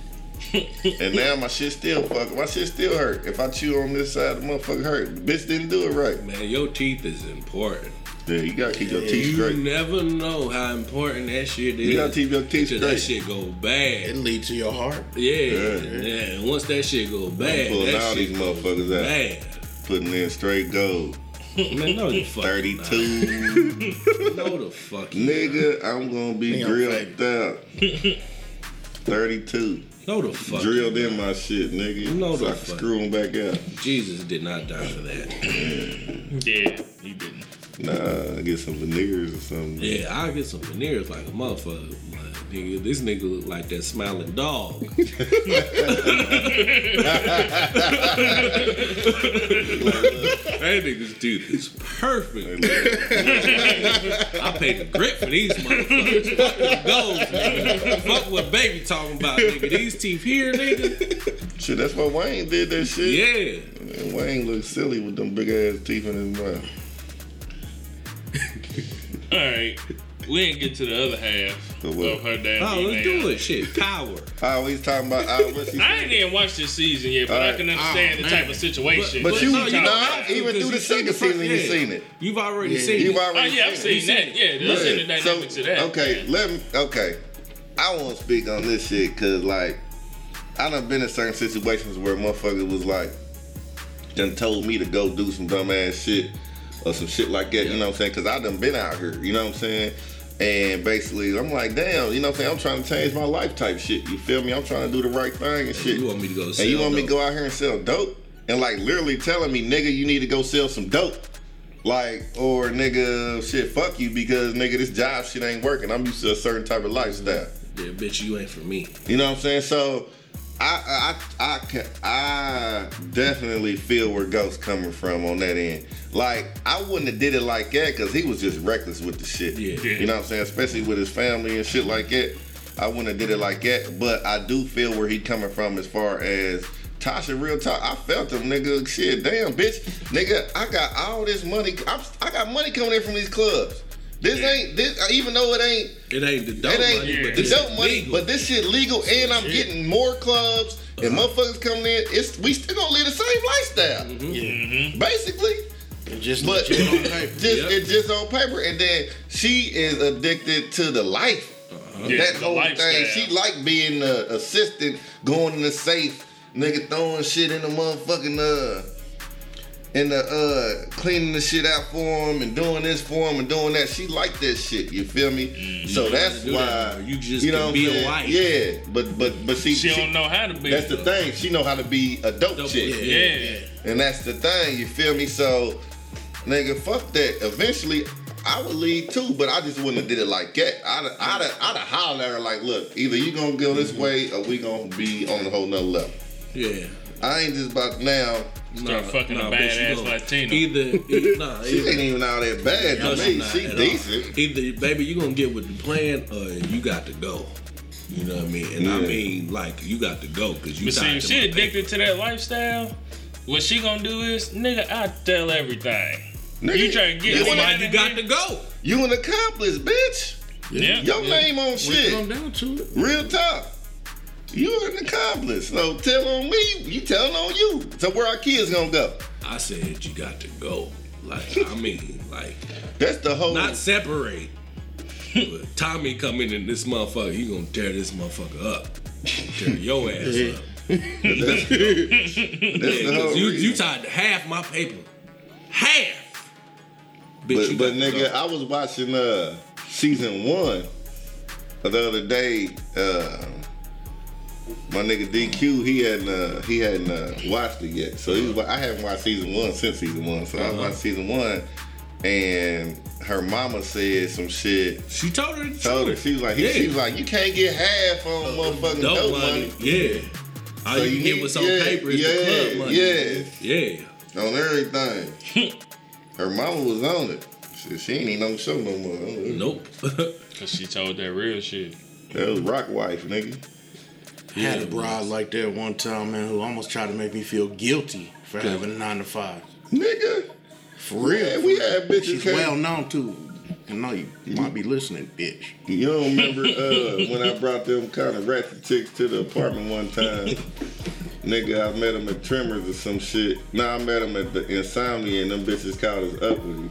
And now my shit still fuck. My shit still hurt. If I chew on this side, the motherfucker hurt. The bitch didn't do it right. Man, your teeth is important. Yeah, you gotta keep your teeth You straight. never know how important that shit is. You gotta keep your teeth Till that shit go bad. It bad. lead to your heart. Yeah, Yeah. yeah. And once that shit go bad, pulling that all shit these goes motherfuckers out. bad. Putting in straight gold. Man, no, the fuck. 32. No, the fuck. Nigga, I'm gonna be Damn, drilled out. 32. No, the fuck. Drilled in my shit, nigga. No, so the I can fuck. screw them back out. Jesus did not die for that. Yeah, he didn't. Nah, I get some veneers or something. Yeah, I'll get some veneers like a motherfucker. Nigga, this nigga look like that smiling dog. that nigga's tooth is perfect. I paid the grit for these motherfuckers. Fuck them goals, nigga. Fuck what baby talking about, nigga. These teeth here, nigga. Shit, that's why Wayne did that shit. Yeah. And Wayne looked silly with them big ass teeth in his mouth. All right, we didn't get to the other half The what? of her damn Oh, let's email. do it. Shit, power. Oh, he's talking about uh, what's he I ain't even watched this season yet, but All I right. can understand Oh, the type of situation. But you- no, you don't know, have to, even 'cause through the second first- season, you've seen it. You've already Yeah. seen You've it. already oh yeah, I've seen seen it. that. Yeah, there's Yeah. in the dynamics So, of that. Okay, let me. Okay, I won't speak on this shit because like I done been in certain situations where motherfucker was like, done told me to go do some dumbass shit or some shit like that. You know what I'm saying? Because I done been out here. You know what I'm saying? And basically, I'm like, damn, you know what I'm saying? I'm trying to change my life type shit. You feel me? I'm trying to do the right thing and shit. You want me to go and you want me to go out here and sell dope? And like literally telling me, nigga, you need to go sell some dope. Like, or nigga, shit, fuck you because nigga, this job shit ain't working. I'm used to a certain type of lifestyle. Yeah, bitch, you ain't for me. You know what I'm saying? So I I I can I definitely feel where Ghost coming from on that end. Like I wouldn't have did it like that because he was just reckless with the shit. Yeah. You know what I'm saying? Especially with his family and shit like that. I wouldn't have did it like that. But I do feel where he coming from as far as Tasha, real talk. I felt him, nigga. Shit, damn, bitch, nigga. I got all this money. I'm, I got money coming in from these clubs. This ain't this. Even though it ain't It ain't the dope it ain't money, but the this dope money, legal. but this shit legal, and I'm getting more clubs and Uh-huh. motherfuckers coming in. It's we still gonna live the same lifestyle, Mm-hmm. basically. It just But legit on paper. just Yep. it's just on paper, and then she is addicted to the life. Uh-huh. Yeah, that the whole lifestyle. thing, she like being the assistant, going in the safe, nigga throwing shit in the motherfucking uh. And the uh cleaning the shit out for him and doing this for him and doing that. She like that shit. You feel me? so don't that's why that, you just you know be a wife. Yeah, but but but see, She she- don't know how to be. that's the thing. She know how to be a dope, Dope, chick, Yeah. and that's the thing. You feel me? So, nigga, fuck that. Eventually, I would leave too, but I just wouldn't have did it like that. I'd have, I'd I'd have hollered at her like, look, either you gonna go this Mm-hmm. way or we gonna be on a whole nother level. yeah. I ain't just about now. Start fucking a bitch, you badass Latina. Either, either nah, She either, ain't even all that bad no, to she me. She at all. decent. Either, baby, you gonna get with the plan, or you got to go. You know what I mean? And I mean, like, you got to go because you But see, if she my addicted to that lifestyle, what she gonna do is, nigga, I tell everything. Nigga, you trying to get you paper. That's why you got to go. You an accomplice, bitch. Yeah. Your name on shit. come down to it, Real talk. You are an accomplice. So tell on me, you telling on you. So where our kids gonna go? I said you got to go. Like, I mean, like, That's the whole not separate. But Tommy come in and this motherfucker, he gonna tear this motherfucker up. Tear your ass up. that's the whole You, you tied half my paper. Half. Bitch, But, but nigga, go. I was watching uh season one the other day. Uh, my nigga DQ, he hadn't uh, he hadn't uh, watched it yet. So he was, I haven't watched season one since season one. So I Uh-huh. watched season one, and her mama said some shit. She told her the Told her she was like, he, Yeah. she was like, you can't get half on motherfucking Dope dope, money. money. Yeah. All So you, you get need- what's on yeah, paper is yeah, the club money. yeah. Yeah. on everything. Her mama was on it. Shit, she ain't even on the show no more. Nope. Cause she told that real shit. That was Rock Wife, nigga. I had a broad like that one time, man, who almost tried to make me feel guilty for having a nine to five. Nigga. For real. Yeah, we had bitches She's came- well known too. I know you, you might be listening, bitch. You don't remember uh, when I brought them kind of ratchet chicks to the apartment one time? Nigga, I met them at Tremors or some shit. Nah, I met them at the Insomnia and them bitches called us up with you.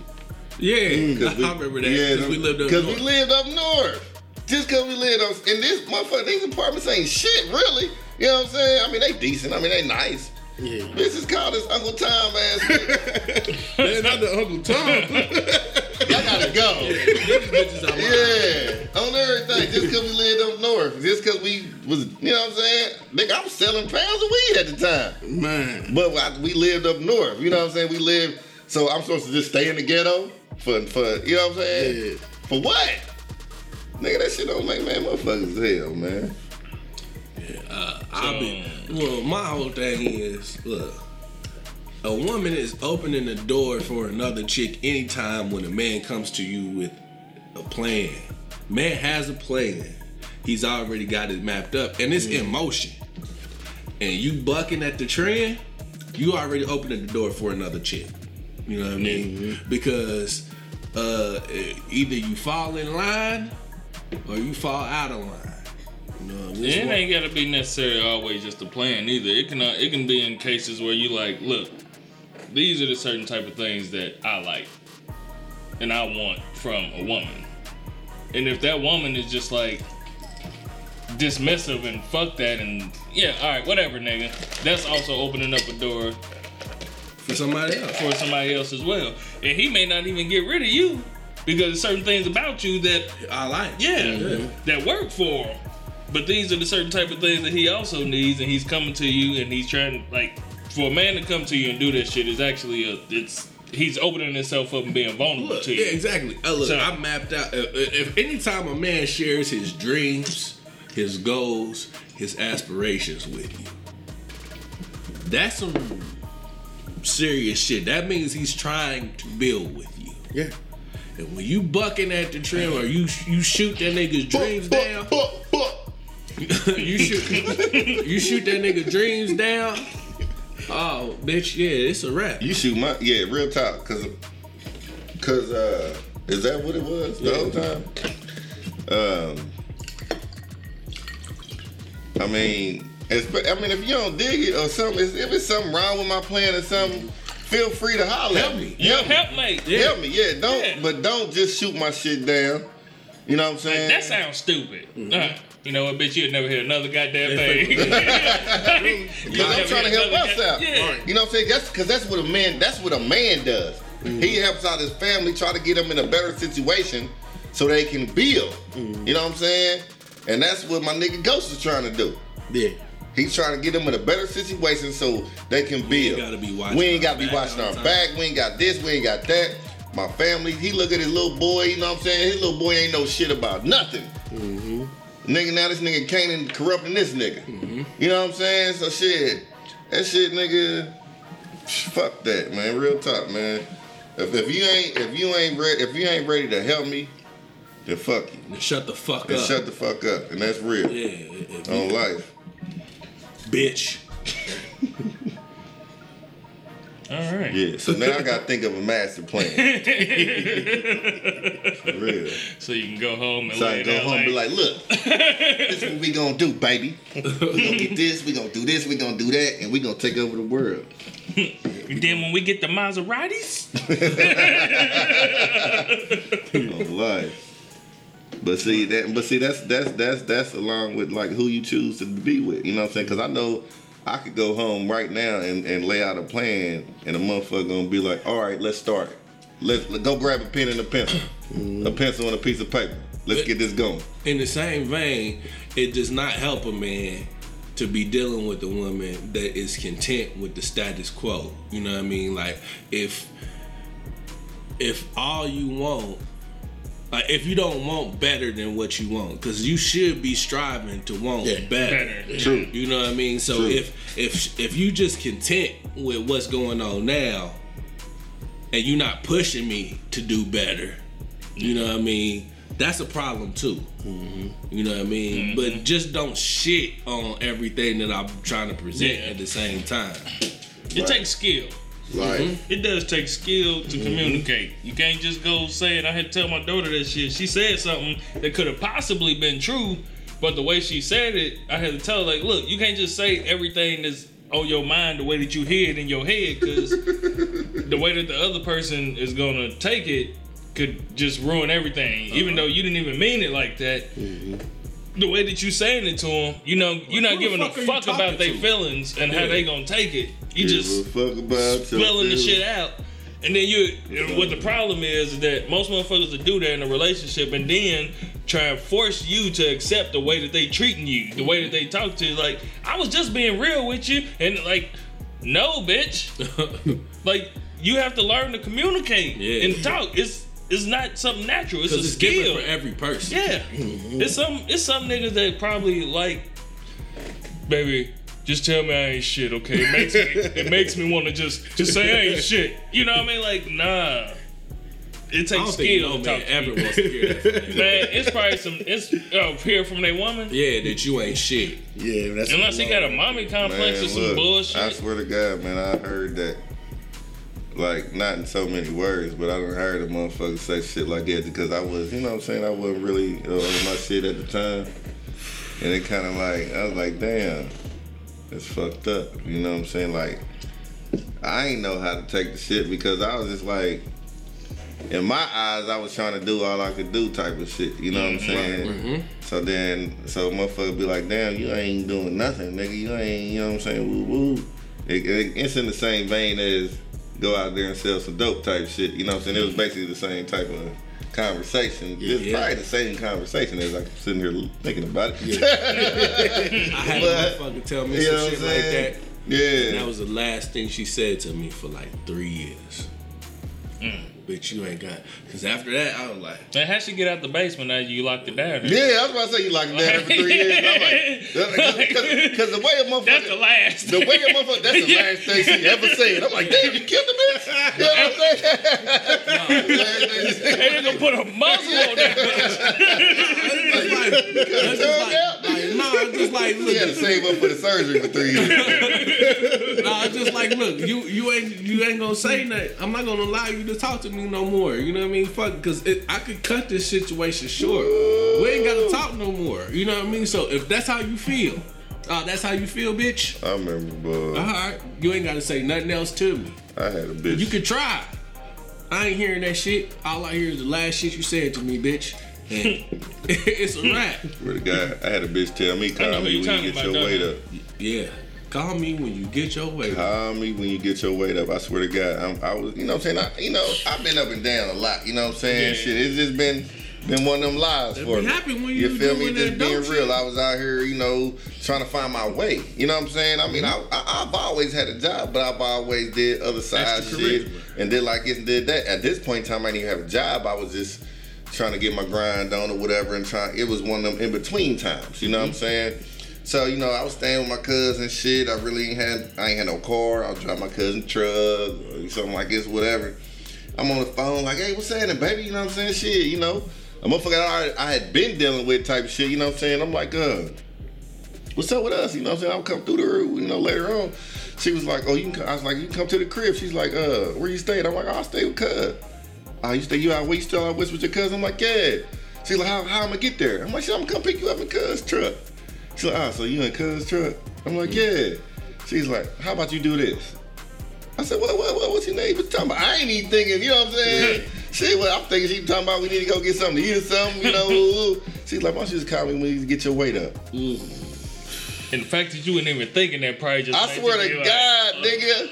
yeah, 'Cause we- I remember that. yeah, Because we lived up Because north. we lived up north. Just because we lived up, and this motherfucker, these apartments ain't shit, really. You know what I'm saying? I mean, they decent. I mean, they nice. Yeah. is called us Uncle Tom ass. nigga. Man, not the Uncle Tom. I gotta go. These bitches are mine. Yeah, on everything. Just because we lived up north. Just because we was, you know what I'm saying? Nigga, I was selling pounds of weed at the time. Man. But I, we lived up north. You know what I'm saying? We lived. So I'm supposed to just stay in the ghetto for, for you know what I'm saying? Yeah. For what? Nigga, that shit don't make man motherfuckers hell, man. Yeah, uh, I'll be. Well, my whole thing is, look, a woman is opening the door for another chick anytime when a man comes to you with a plan. Man has a plan. He's already got it mapped up, and it's mm-hmm. in motion. And you bucking at the trend, you already opening the door for another chick. You know what I mean? Mm-hmm. Because uh, either you fall in line or you fall out of line. You know, It one- ain't gotta be necessarily always just a plan either. It can uh, it can be in cases where you like, look, these are the certain type of things that I like and I want from a woman. And if that woman is just like dismissive and fuck that and yeah, all right, whatever, nigga. That's also opening up a door for somebody else. for somebody else as well. And he may not even get rid of you because there's certain things about you that I like. yeah, that work for him. But these are the certain type of things that he also needs, and he's coming to you, and he's trying like for a man to come to you and do that shit is actually a it's he's opening himself up and being vulnerable Look, to you. yeah, exactly. Uh, look, So- I mapped out. Uh, if anytime a man shares his dreams, his goals, his aspirations with you, that's some serious shit. That means he's trying to build with you. Yeah. And when you bucking at the trim or you you shoot that nigga's dreams down, Buck, buck. you shoot you shoot that nigga dreams down. Oh, bitch, yeah, it's a wrap. You shoot my yeah, real talk, cause cause uh is that what it was the whole time? Um I mean I mean if you don't dig it or something, if it's something wrong with my plan or something, feel free to holler Help me. You're Help me. helpmate. Help me, yeah. Don't Yeah. but don't just shoot my shit down. You know what I'm saying? That sounds stupid. Uh, you know what, bitch? You'll never hear another goddamn thing. Because I'm trying to help us out. Yeah. You know what I'm saying? That's because that's what a man. That's what a man does. He helps out his family, try to get them in a better situation so they can build. You know what I'm saying? And that's what my nigga Ghost is trying to do. Yeah. He's trying to get them in a better situation so they can build. gotta be watching we ain't got to be watching our back. We ain't got this. We ain't got that. My family. He look at his little boy. You know what I'm saying? His little boy ain't no shit about nothing. Mm-hmm. Nigga, now this nigga Kanan corrupting this nigga. Mm-hmm. You know what I'm saying? So shit, that shit, nigga. Fuck that, man. Real talk, man. If, if you ain't if you ain't ready if you ain't ready to help me, then fuck you. Shut the fuck And up. shut the fuck up. And that's real. yeah, On life. Bitch. All right. Yeah. So now I gotta think of a master plan. For real. So you can go home and So I lay can go down home and be like, like, look, this is what we gonna do, baby. We gonna get this, we gonna do this, we gonna do that, and we gonna take over the world. And then when we get the Maseratis, on life. But see that, but see that's that's that's that's along with like who you choose to be with. You know what I'm saying? Because I know I could go home right now and, and lay out a plan, and a motherfucker gonna be like, all right, let's start. Let's let, go grab a pen and a pencil, a pencil and a piece of paper. Let's get this going. In the same vein, it does not help a man to be dealing with a woman that is content with the status quo. You know what I mean? Like if if all you want like if you don't want better than what you want, because you should be striving to want Yeah. better. Better. True. You know what I mean? So True. if if if you just content with what's going on now, and you're not pushing me to do better. You know what I mean? That's a problem too. Mm-hmm. You know what I mean? Mm-hmm. But just don't shit on everything that I'm trying to present Yeah. at the same time. It takes skill. Like, mm-hmm. It does take skill to mm-hmm. communicate. You can't just go say it. I had to tell my daughter that shit. She said something that could have possibly been true, but the way she said it, I had to tell her, like, look, you can't just say everything that's on your mind the way that you hear it in your head, because the way that the other person is gonna take it could just ruin everything. Even uh-huh. though you didn't even mean it like that. Mm-hmm. The way that you saying it to them, you know, you're not giving a fuck are fuck about their feelings and how they gonna take it. You give just a fuck about spelling the shit out. And then you, what the problem is, is that most motherfuckers will do that in a relationship and then try and force you to accept the way that they treating you, the way that they talk to you. Like, I was just being real with you. And like, no, bitch. like, you have to learn to communicate Yeah. and talk. It's it's not something natural. It's a it's skill. different for every person. Yeah. Mm-hmm. It's some it's some niggas that probably like baby, just tell me I ain't shit, okay? It makes me it makes me wanna just just say I ain't shit. You know what I mean? Like, nah. It I takes don't think skill no man talk ever wants to hear that from you. you. Man, it's probably some it's oh hear from their woman. Yeah, that you ain't shit. Yeah, that's Unless he got a mommy complex or some look, bullshit. I swear to God, man, I heard that. Like, not in so many words, but I done heard a motherfucker say shit like that because I was, you know what I'm saying? I wasn't really uh, on my shit at the time. And it kind of like, I was like, damn, it's fucked up. You know what I'm saying? Like, I ain't know how to take the shit because I was just like, in my eyes, I was trying to do all I could do type of shit. You know what I'm saying? So then, so motherfucker be like, damn, you ain't doing nothing, nigga. You ain't, you know what I'm saying? Woo woo. It, it, it's in the same vein as go out there and sell some dope type shit. You know what I'm saying? It was basically the same type of conversation. it's Yeah. probably the same conversation as I'm sitting here thinking about it. Yeah. I had But- a motherfucker tell me You know some shit I'm like that. yeah. And that was the last thing she said to me for like three years. Mm. Bitch, you ain't got. Because after that, I was like, Man, how'd she get out the basement now you locked it down? yeah, I was about to say you locked it down for three years. I'm like, because the way a motherfucker. That's the last. The way a motherfucker, that's the last thing she ever said. I'm like, damn, you killed the bitch. You know what I'm saying? They ain't gonna put a muzzle on that bitch. that's like, that's just like, nah, I'm just like, He had to save up for the surgery for three years. nah, I'm just like, look, you you ain't you ain't gonna say nothing. I'm not gonna allow you to talk to me no more. You know what I mean? Fuck, because I could cut this situation short. We ain't gotta talk no more. You know what I mean? So if that's how you feel, uh, that's how you feel, bitch. I remember, All bro. you ain't gotta say nothing else to me. I had a bitch. You can try. I ain't hearing that shit. All I hear is the last shit you said to me, bitch. It's a wrap. Swear to God, I had a bitch tell me, call me when you get your weight up. Yeah. Call me when you get your weight. up. Call me when you get your weight up. I swear to God, I'm, I was, you know what I'm saying? I, you know, I've been up and down a lot. You know what I'm saying? Yeah. Shit, it's just been been one of them lives for me. happen when you you feel me? Just being real. shit. I was out here, you know, trying to find my way. You know what I'm saying? I mean, mm-hmm. I, I, I've always had a job, but I've always did other side shit and did like this and did that. At this point in time, I didn't even have a job. I was just trying to get my grind on or whatever, and trying. It was one of them in between times. You know what I'm saying? So you know, I was staying with my cousin. Shit, I really ain't had. I ain't had no car. I was driving my cousin truck or something like this, whatever. I'm on the phone like, hey, what's happening, baby? You know what I'm saying? Shit, you know, a motherfucker I, I had been dealing with type of shit. You know what I'm saying? I'm like, uh, what's up with us? You know what I'm saying? I'll come through the you know, later on. She was like, oh, you can come. I was like, you can come to the crib. She's like, uh, where you staying? I'm like, oh, I stay with cuz. Oh, you stay, you out, where you still out west with your cousin? I'm like, yeah. She's like, how, how am I get there? I'm like, I'm gonna come pick you up in cuz truck. She's like, ah, so you in cuz truck? I'm like, yeah. She's like, how about you do this? I said, what, what, what, what's your name? What you talking about? I ain't even thinking, you know what I'm saying? Shit, well, I'm thinking she talking about we need to go get something to eat or something, you know. She's like, why don't you just call me when you get your weight up? And the fact that you weren't even thinking that probably just. I swear to be like, God, uh, nigga.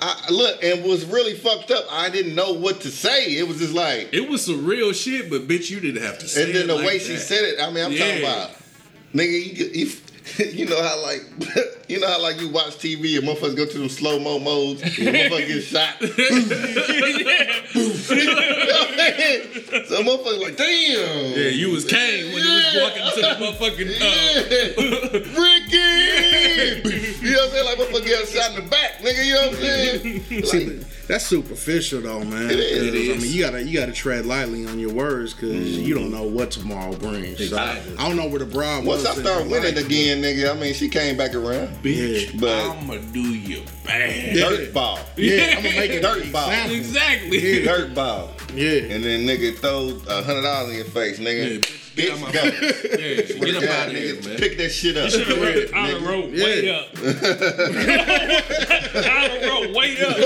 I, look, and was really fucked up. I didn't know what to say. It was just like, It was some real shit, but bitch, you didn't have to say and then the like way she said it, I mean, I'm talking about, nigga, you, you, you know how like, you know how like you watch TV and motherfuckers go to them slow mo modes, and motherfucker get shot. so motherfucker like, damn. Yeah, you was Kane when you was Yeah. walking to the motherfucking. Uh, Yeah. Ricky! You know what I'm saying? Like, motherfucker get shot in the back, nigga. You know what I'm saying? See, Like, that's superficial though, man. It is. It I mean, you gotta you gotta tread lightly on your words because mm. you don't know what tomorrow brings. So, Exactly. I don't know where the broad once. I start winning life, again, nigga, I mean, she came back around. Bitch, Yeah, but- I'ma do you bad. Dirt ball. Yeah, I'm gonna make it Dirt ball. example. Exactly. Dirt ball. Yeah. And then nigga throw a hundred dollars in your face, nigga. bitch, get out Bitch, my go. Yeah, get to up out of here, man. Pick that shit up. Should have wrote on the road, wait up. on the road, wait up.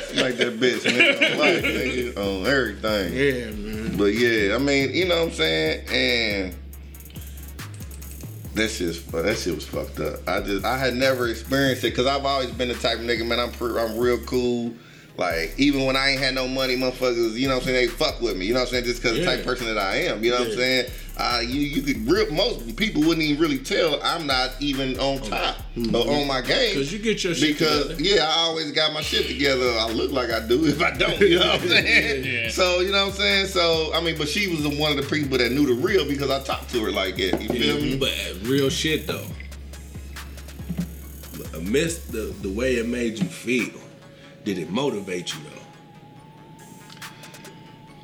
Like that bitch, nigga. On life, nigga. On everything. Yeah, man. But yeah, I mean, you know what I'm saying? And that shit's that shit was fucked up. I just I had never experienced it because I've always been the type of nigga, man. I'm pre- I'm real cool. Like even when I ain't had no money, motherfuckers, you know what I'm saying? They fuck with me. You know what I'm saying? Just because the type of person that I am. You know what I'm saying? Uh, you you could real most people wouldn't even really tell I'm not even on top or on my game. Because you get your shit Because together. yeah, I always got my shit together. I look like I do if I don't. You know what I'm saying? Yeah. So you know what I'm saying. So I mean, but she was the one of the people that knew the real because I talked to her like that. You feel me? But real shit though. Amidst the, the way it made you feel, did it motivate you though?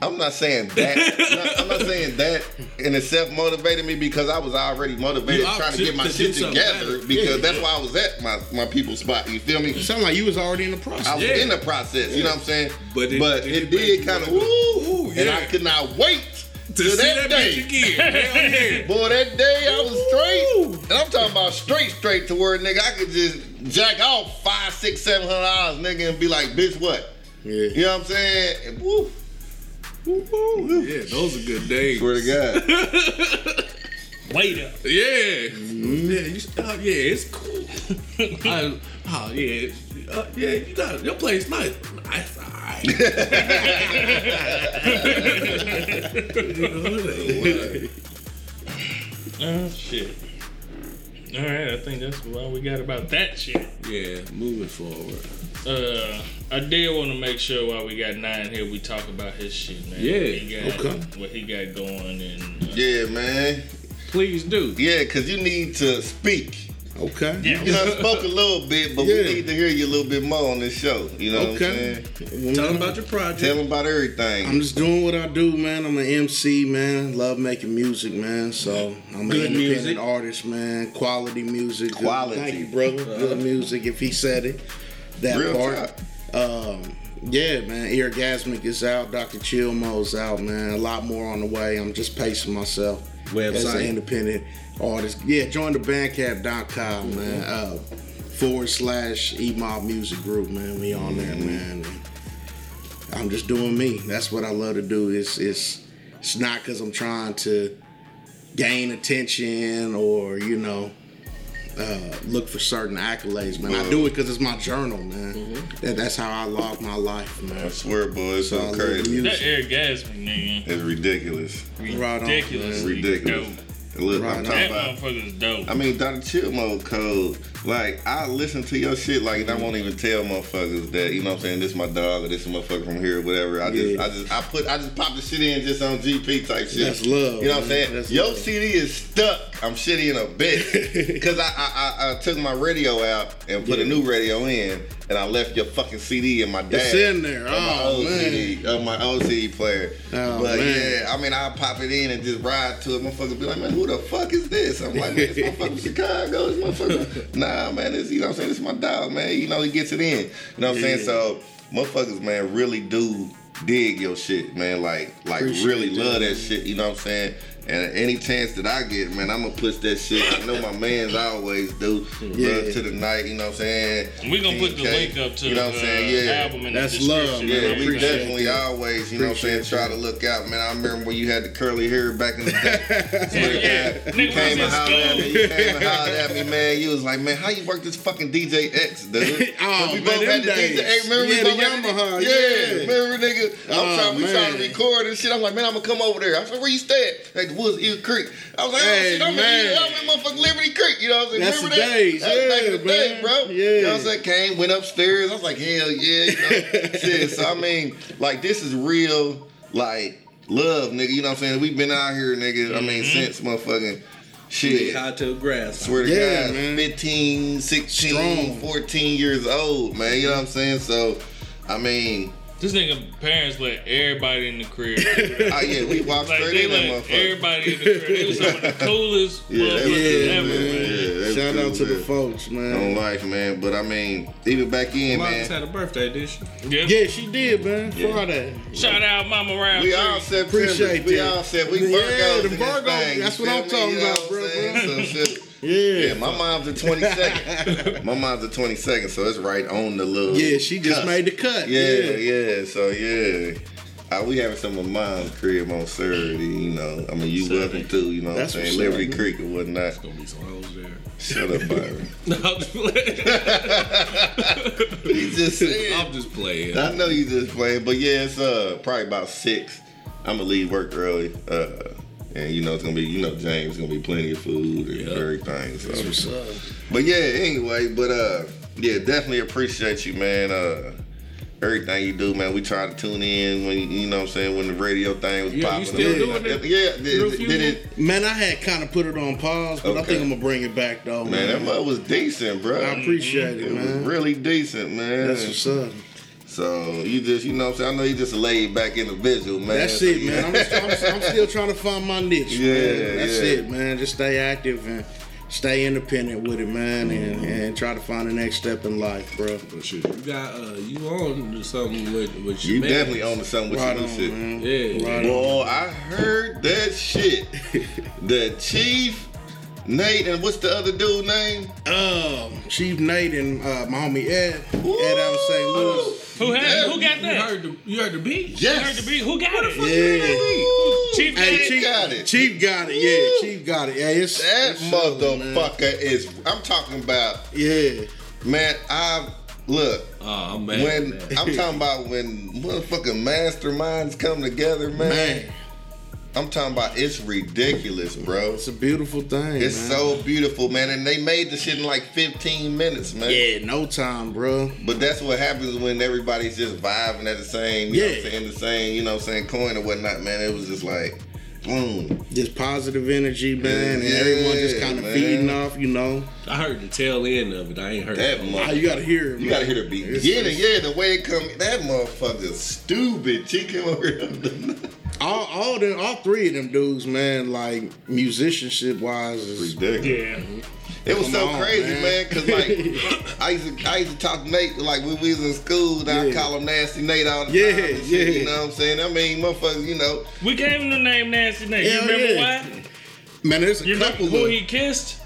I'm not saying that. I'm not saying that in itself motivated me because I was already motivated trying to to- get my shit together because that's why I was at my my people's spot. You feel me? Sound like you was already in the process. I was Yeah. in the process. You know what I'm saying? But it- but it it, did kind of like, woo, and yeah. I could not wait To till see that that day. again. Boy, that day I was straight. And I'm talking about straight, straight to where nigga I could just jack off five, six, seven hundred dollars, nigga, and be like, bitch, what? Yeah. You know what I'm saying? And woo, Yeah, those are good days. swear to God. Wait up. Yeah. Yeah, you, uh, yeah, it's cool. I, oh, yeah. Uh, yeah, you got your place nice. Nice, alright. You know, Oh shit. All right, I think that's all we got about that shit. yeah, moving forward. Uh, I did want to make sure while we got nine here, we talk about his shit, man. Yeah, what he got, okay. what he got going, and uh, Yeah, man. Please do. Yeah, cause you need to speak. Okay. yeah, You know, spoke a little bit, but Yeah. we need to hear you a little bit more on this show. You know Okay. what I'm saying? Tell them about your project. Tell them about everything. I'm just doing what I do, man. I'm an MC, man. Love making music, man. So I'm Good an independent music. artist, man. Quality music. Good- Quality. Thank you, brother. Good music. If he said it, that Real part. Um, yeah, man. Eargasmic is out. Dr. Chillmo's out, man. A lot more on the way. I'm just pacing myself as an Website. independent artist. Yeah, join the bandcamp.com, man. Uh, forward slash E-Mob Music Group, man. We on there, man. And I'm just doing me. That's what I love to do. It's it's it's not because I'm trying to gain attention or you know uh, look for certain accolades, man. I do it because it's my journal, man. That, that's how I log my life, I man. swear, boy, it's So I so love crazy. music. that Eargasmic nigga, It's ridiculous. Right on, ridiculous, man. Ridiculous. Dope. Look, Right I'm talking That about. motherfucker's dope. I mean, Dr. Chill Mode Code, like, I listen to your shit, like, and I won't even tell motherfuckers that, you know what I'm saying, this is my dog or this is motherfucker from here or whatever. I just, Yeah. I just, I put, I just pop the shit in just on GP type shit. That's love, You know what I'm saying? That's your love. CD is stuck. I'm shitty in a bit. Because I, I, I, I took my radio out and put a new radio in, and I left your fucking CD in my dash. It's in there. My Oh, man. CD, on my old CD player. Oh, but man. yeah, I mean, I'll pop it in and just ride to it. Motherfuckers be like, man, who the fuck is this? I'm like, man, this motherfucker from Chicago. This motherfucker. Nah, man, this, you know what I'm saying? This is my dog, man. You know, he gets it in. You know what I'm saying? So, motherfuckers, man, really do dig your shit, man. Like, like Appreciate really that, love that man. shit. You know what I'm saying? And any chance that I get, man, I'm gonna push that shit. I know my mans always do. Yeah. Love to the night, you know what I'm saying? we gonna put the link up to you know what I'm the saying? uh, Yeah. album in That's the love, description. Yeah, we definitely that. always, you know what I'm saying, Appreciate try to look out, man. I remember when you had the curly hair back in the day. Yeah, yeah. You Nigga came and was hollered at me. You came and hollered at me, man. You was like, man, how you work this fucking DJ X, dude? Oh, we man, both had the them DJ. days. Hey, remember we Yeah, the both had Yamaha, Yeah, yeah. remember, nigga? I'm Oh, trying, we trying to record and shit. I'm like, man, I'm gonna come over there. I said, where you stay at? Like Woods Eagle Creek. I was like, oh Hey, shit, I'm man. in, motherfucking Liberty Creek. You know what I'm saying? That's remember the that? days, That was back in yeah, the day, man. bro. Yeah. You know what I'm saying? Came, went upstairs. I was like, hell yeah, you know. shit. So I mean, like this is real, like love, nigga. You know what I'm saying? We've been out here, nigga. I mean, Mm-hmm. since motherfucking shit. High to grass. Swear to Yeah, God, man. 15, 16, Strong. 14 years old, man. You know what I'm saying? So, I mean, This nigga parents let everybody in the crib. oh yeah, we walked like straight they in let that motherfucker. everybody in the crib. They was some of the coolest Yeah, that motherfuckers good, ever, man. man. Yeah, Shout cool, out to the folks, man. folks, On man. life, man. But I mean, even back in, Marcus man. had a birthday, did she? Yeah. Yeah, she did, man. Friday. Shout out Mama Round. We all September. Appreciate we that. all said we Yeah, Virgos. the in this Virgo, thing, that's what I'm talking about, bro, I'm saying? bro. So shit. Yeah. Yeah, my mom's the 22nd. my mom's the 22nd, so it's right on the little. Yeah, she just cusp. made the cut. Yeah, Yeah. yeah. So yeah. Uh, we having some of mom's crib on Saturday, you know. I mean, you welcome too, you know what I'm That's saying? what's Liberty up. Creek and whatnot. Gonna be some hoes there. Shut up, Byron. No, I'm just playing. you just saying. I'm just playing. I know you just playing, but yeah, it's uh probably about six. I'm gonna leave work early. Uh and you know it's gonna be you know James gonna be plenty of food and Yeah. everything. So What's up? But yeah, anyway, but uh yeah, definitely appreciate you, man. Uh everything you do, man. We try to tune in when you know what I'm saying, when the radio thing was Yeah, you popping. still up. doing it? Yeah, did, did it Man, I had kind of put it on pause, but I think I'm gonna bring it back though, man, man. that mug was decent, bro. I appreciate it it, was man. really decent, man. That's what's up. So you just, you know what I'm saying? I know you just a laid back individual, man. That's So, it, yeah. man. I'm, just, I'm, I'm still trying to find my niche. Yeah, man. That's yeah. it, man. Just stay active and stay independent with it, man, and, and try to find the next step in life, bro. But shit, you got uh, you on to something with with your You man. definitely own to something with Right your on, shit. man. Yeah. Right on. I heard that shit. the chief, Nate, and what's the other dude name? Um, Chief Nate and uh, my homie Ed, Ed out of St. Louis. Who had? Who got You that? heard the you heard the beat? Yes. Heard the beat. Who got it? Yeah. Chief Hey, Nate? Chief got it. Chief got it. Yeah, Chief got it. Yeah, it's That it's showing, man. motherfucker is. I'm talking about, Yeah, man. I look Oh, I'm when man. I'm talking about when motherfucking masterminds come together, man. man, I'm talking about it's ridiculous, bro. it's a beautiful thing. It's man. so beautiful, man. And they made the shit in like 15 minutes, man. yeah, no time, bro. But that's what happens when everybody's just vibing at the same, you know what I'm Yeah. saying, the same, you know what I'm saying, coin or whatnot, man. It was just like, boom. Just positive energy, man, and everyone just kind of man. feeding off, you know. I heard the tail end of it. I ain't heard That the whole- mother- Ah, you gotta hear it. You gotta hear the It's- beginning, it's- yeah, the way it come, that motherfucker's stupid. She came over here. All, all them, all three of them dudes, man, like musicianship wise, is Ridiculous. Yeah. It was Come so on, crazy, man. man, cause like I used to I used to talk to Nate like when we was in school, and I Yeah. call him Nasty Nate all the Yeah, time. Yeah, shit, yeah. You know what I'm saying? I mean, motherfuckers, you know, We gave him the name Nasty Nate. You remember yeah. why? man. There's a You remember couple who of. he kissed?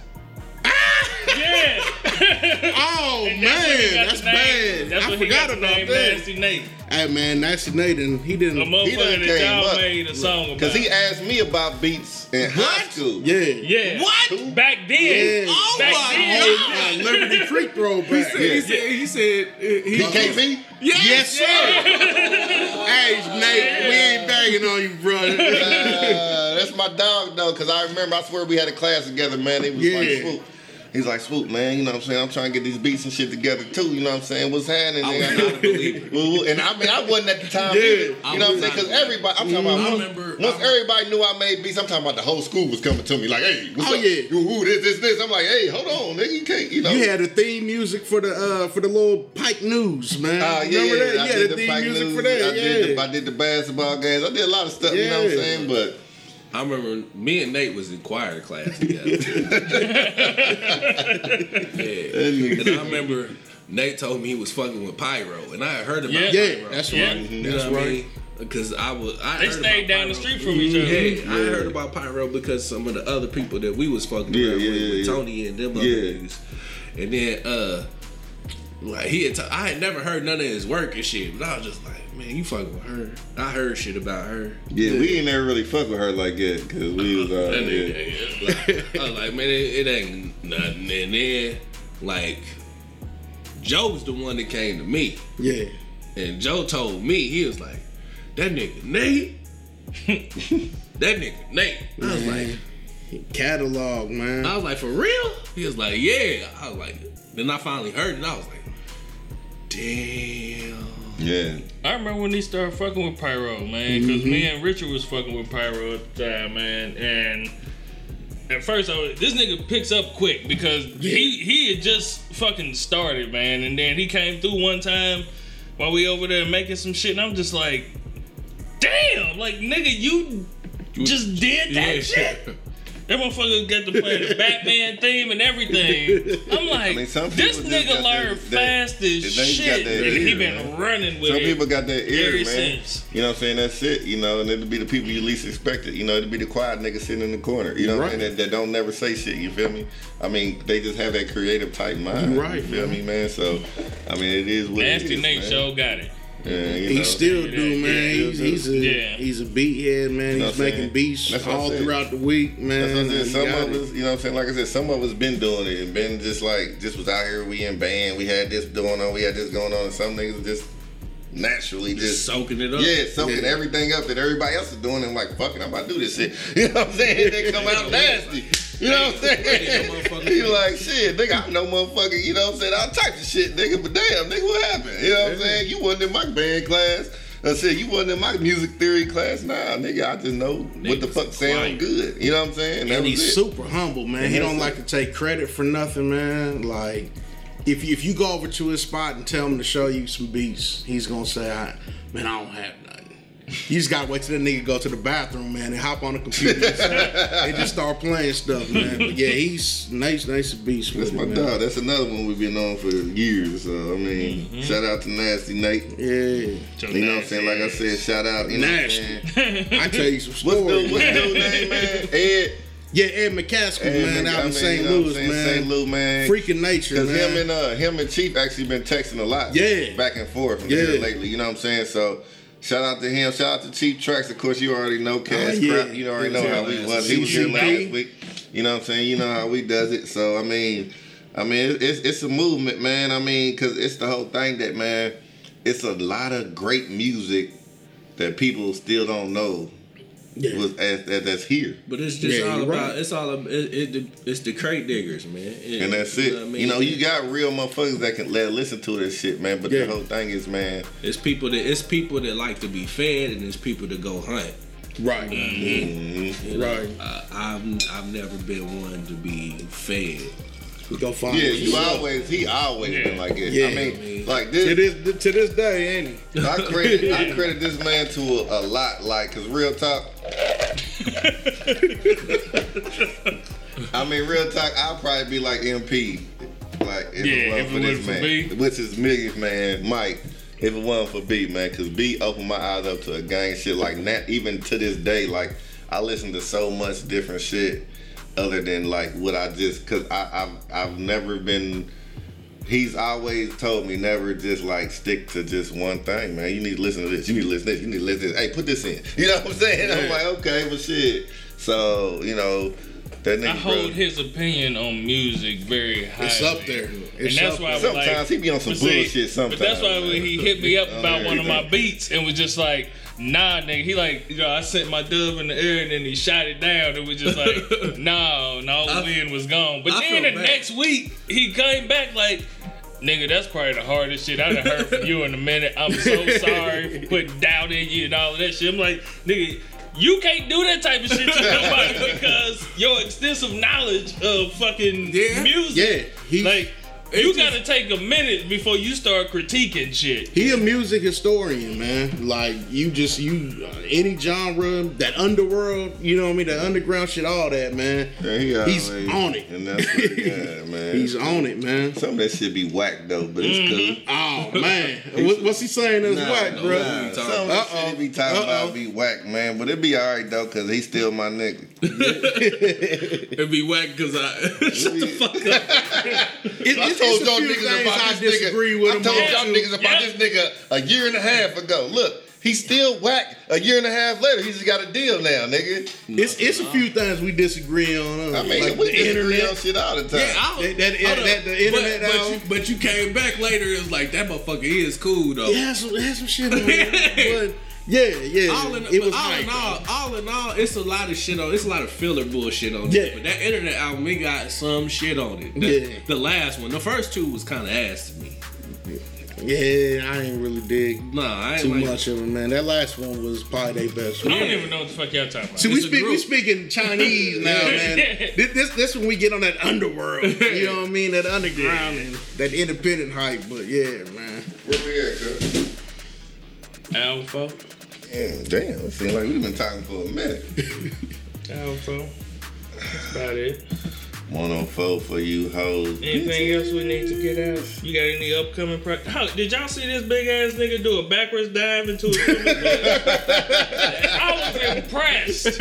Yeah. oh And that's where he man, that's name- bad. That's I where he forgot got about name that. Nasty Nate. Hey man, Nasty Nathan, he didn't. A He motherfucker done that came y'all up. made a song about. cause he asked me about beats in high school. yeah, Yeah. What? Back then. Yeah. Oh Back my then. Uh, Liberty Creek throwback. He said, he said, he said, uh, he, BKB? Yes, sir. hey, Nate, we ain't bagging on you, brother. Uh, that's my dog though, cause I remember I swear we had a class together, man. He was like Yeah. swoop. He's like swoop, man. You know what I'm saying? I'm trying to get these beats and shit together too. You know what I'm saying? What's happening? I nigga? not believe it. Well, and I mean, I wasn't at the time Yeah. either. I You know what I'm saying? Because everybody, I'm talking about I once, remember- once I- everybody knew I made beats, I'm talking about the whole school was coming to me like, hey, what's Oh, up? yeah. You, who, this, this, this. I'm like, hey, hold on, nigga, you can't, you know. You had the theme music for the uh for the little Pike News, man. Uh, yeah, Remember yeah, that? I You did had the the theme Pike music News, for that. I yeah. did, the, I did the basketball games. I did a lot of stuff. You know what I'm saying? But I remember me and Nate was in choir class together. yeah. And I remember Nate told me he was fucking with Pyro, and I had heard about Yeah. yeah, Pyro. that's Yeah. right. You know That's what I right. mean? Because I was, I They heard stayed about down the street from each other. Yeah, I heard about Pyro because some of the other people that we was fucking Yeah, around yeah, with, yeah, with. Tony and them other Yeah. niggas. And then uh like he had t- I had never heard none of his work and shit, but I was just like, man, you fucking with her. I heard shit about her. yeah, we ain't never really fuck with her like that because we was uh, That yeah. nigga, like, I was like, man, it, it ain't nothing. And then like Joe's the one that came to me. Yeah. And Joe told me, he was like, that nigga Nate. that nigga Nate. I was like, Catalog, man. I was like, for real? He was like, yeah. I was like, then I finally heard it and I was like, damn. yeah. I remember when he started fucking with Pyro, man, because me mm-hmm. and Richard was fucking with Pyro at the time, man, and at first I was, this nigga picks up quick because he he had just fucking started, man, and then he came through one time while we over there making some shit, and I'm just like, damn, like nigga, you just did that Yeah. shit. That motherfucker got to play the Batman theme and everything. I'm like, mean, this nigga got learned that- that- fast as they got shit. that and he been man. running with Some it. people got that ear, man. since. You know what I'm saying? That's it. You know, and it'll be the people you least expect it. You know, it'll be the quiet nigga sitting in the corner. You know what I'm Right. saying? That, that don't never say shit. You feel me? I mean, they just have that creative type mind. You right, You feel man. me, man? So, I mean, it is what Nasty it is. Nate man. show got it. Yeah, you He know. still Yeah, do, yeah, man. yeah, he's, he's a yeah. he's a beat head, man. know He's making beats That's what I'm all saying. throughout the week, man. That's what I'm saying. Some of it. us, you know what I'm saying? Like I said, some of us been doing it and been just like, just was out here, we in band, we had this going on, we had this going on, and some niggas just naturally just. soaking it up. Yeah, soaking Yeah. everything up that everybody else is doing, and like, fuck it, I'm about to do this shit. You know what I'm saying? They come out nasty. You know what I'm saying? You like, shit, nigga, I'm no motherfucker, you know what I'm saying? All types of shit, nigga, but damn, nigga, what happened? You know what I'm saying? You wasn't in my band class. I said, you wasn't in my music theory class. Nah, nigga, I just know what the fuck sound good. You know what I'm saying? That and he's it. super humble, man. He don't like to take credit for nothing, man. Like if you, if you go over to his spot and tell him to show you some beats, he's gonna say, I, "Man, I don't have nothing." You just gotta wait till the nigga go to the bathroom, man, and hop on the computer and, and just start playing stuff, man. But yeah, he's nice, nice beast. That's with my it, dog. That's another one we've been on for years. So I mean, Mm-hmm. shout out to Nasty Nate. Yeah, You know what I'm saying? Like I said, shout out. You know what I'm Nasty. I tell you some What's stories. the what's the name, man? Ed. Yeah, Ed McCaskill, Ed man, Mc- out I in mean, St. you know Louis, man. St. Louis, man. Freaking nature, Cause man. him and uh him and Chief actually been texting a lot. Yeah. Back and forth from Yeah. here lately. You know what I'm saying? So shout out to him. Shout out to Chief Tracks. Of course, you already know Cash Oh, yeah. Crap. You already know how we was. He was here last week. You know what I'm saying? You know how we does it. So I mean, I mean, it's it's a movement, man. I mean, cause it's the whole thing that man, it's a lot of great music that people still don't know Yeah. was as, that, that's here. But it's just Yeah, all about right. it's all about it, it, it's the crate diggers, man. It- And that's you it. know what I mean? You know, you got real motherfuckers that can let listen to this shit, man. But Yeah. the whole thing is, man, it's people that it's people that like to be fed, and it's people that go hunt. Right. You know, Right. uh, I've I've never been one to be fed. We go find yeah, it. you always he always Yeah. been like it. Yeah. I mean, like to this, this to this day, ain't he? I credit I credit this man to a, a lot, like, cause real talk. I mean, real talk. I'll probably be like MP, like if Yeah, it wasn't if for it this man, B. which is Miggy man, Mike. If it wasn't for B, man, cause B opened my eyes up to a gang shit like that. Even to this day, like I listen to so much different shit other than like what I just, cause I, I've I've never been. He's always told me never just like stick to just one thing, man. You need to listen to this. You need to listen to this. You need to listen to this. Hey, put this in. You know what I'm saying? I'm like, okay, but shit. So you know, that nigga. I hold brother- his opinion on music very high. It's up there. And It's that's up why I was like, Sometimes he be on some but see, bullshit sometimes, But that's why when he hit me up Oh, about yeah, one of my beats and was just like, nah, nigga. He like, you know, I sent my dub in the air and then he shot it down. It was just like, no, no, I- Lynn was gone. But I then the bad. next week, he came back like, nigga, that's probably the hardest shit I done heard from you in a minute. I'm so sorry for putting doubt in you and all of that shit. I'm like, nigga. You can't do that type of shit to nobody because your extensive knowledge of fucking Yeah. music. Yeah, he Like, you just- gotta take a minute before you start critiquing shit. he a music historian, man. Like you just you uh, any genre, that underworld, you know what I mean, that underground shit, all that, man. Yeah, he He's always- on it. and that's what, yeah, man. He's on it, man. Some of that shit be whack though, but it's cool. Oh man, what, what's he saying that's Nah, whack, no, bro? nah. Some of that Uh-oh. shit he be talking Uh-oh. about be whack, man. But it be alright though, cause he's still my nigga. It'd be whack because I shut the fuck up. It, it's, told y'all niggas about I this nigga. I told y'all niggas about this nigga a year and a half ago. Look, he's still whack a year and a half later. He just got a deal now, nigga. It's it's a few things we disagree on. Uh, I mean, like we the disagree internet. on shit all the time. Yeah, I That- that- hold that- the internet but, but, you, but you came back later. It was like that motherfucker is cool though. It has some, it some shit on but yeah, yeah, All in, it was all in all, though. all in all, it's a lot of shit on. It's a lot of filler bullshit on. Yeah. it. but that internet album, it got some shit on it. The, Yeah. the last one, the first two was kind of ass to me. Yeah, I ain't really dig Nah, I ain't too like much of it, man. That last one was probably their best one. I don't even know what the fuck y'all talking about. See, we speak we group. speaking Chinese now, man. This, this this when we get on that underworld. You know what I mean? That underground and that independent hype. But yeah, man. Where we at, cuz? Alpha. Yeah, damn. It seems like we've been talking for a minute. Alpha. That's about it. 104 for you hoes. Anything else we need to get out? You got any upcoming pro- How, Did y'all see this big ass nigga do a backwards dive into a swimming pool? I was impressed.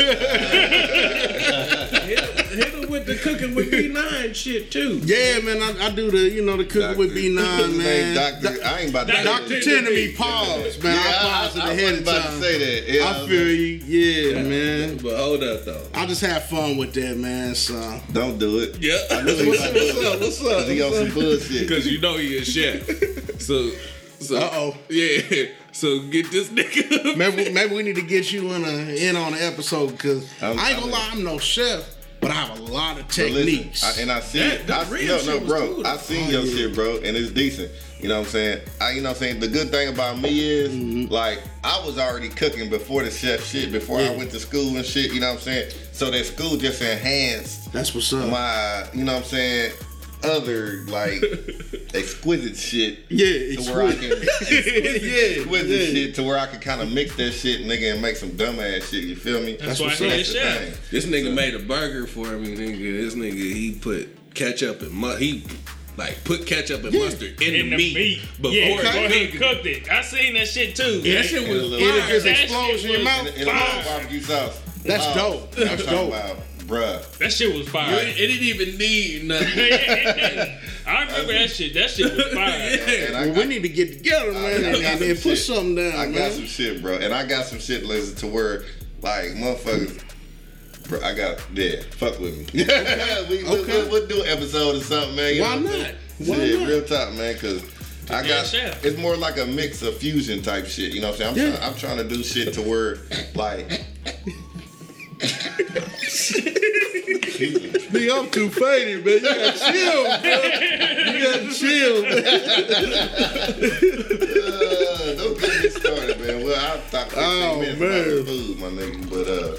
hit, hit him with the cooking with B9 shit too. Yeah, man. I, I do the you know the cooking with B9, What's his name? man. Doctor, I ain't about to say Doctor that. Tenemy, pause, man. Yeah, I paused it I, I ahead was of about time. to say that. Yeah, I feel you. Yeah, man. But hold up though. I just have fun with that, man. So Don't do it. Yeah. I knew he was about to do it. What's up? Cause he on some bullshit. Because you know he a chef. So, so Uh oh. yeah. So get this nigga. Maybe maybe we need to get you in a in on the episode because I I'm- ain't gonna I'm- lie, I'm no chef, but I have a lot of But listen, techniques. I, and I see That- it. I, no, shit no, bro. good. I seen Oh, your yeah. shit, bro, and it's decent. You know what I'm saying? I, you know what I'm saying? The good thing about me is, Mm-hmm. like, I was already cooking before the chef shit, before I went to school and shit. You know what I'm saying? So that school just enhanced That's what's up. my, you know what I'm saying? Other like exquisite shit. yeah, To where I can yeah, exquisite yeah. shit to where I can kind of mix that shit, nigga, and make some dumbass shit. You feel me? That's why what's he up. That's the chef. thing. This nigga made a burger for me, nigga. This nigga he put ketchup and mu- he like put ketchup and mustard in, In the, meat, before yeah, he go ahead and cooked cooked it. I seen that shit too. it. That shit was a It'll little- fire. just That explode shit in your was- mouth. And a little Fire. barbecue sauce. That's Oh, dope. That's dope. About, bruh. That shit was It, fire. it didn't even need nothing. I remember that shit. That shit was fire. And I Well, got, we need to get together, man, I and, got and, some and put shit. something down, I got some shit, bro. And I got some shit, listen, to where, like, motherfuckers, bro, I got, yeah, fuck with me. we, we, Okay. we'll, we'll do an episode or something, man. You Why know what I'm not? saying? Why Shit, not? real talk, man, because I Yeah, got, chef. it's more like a mix of fusion type shit, you know what I'm saying? I'm, Yeah. trying, I'm trying to do shit to where, like, Nigga, I'm too faded, man. You gotta chill, bro. You gotta chill. uh, don't get me started, man. Well, I'll talk 15 Oh, minutes man. about food, my nigga, but, uh,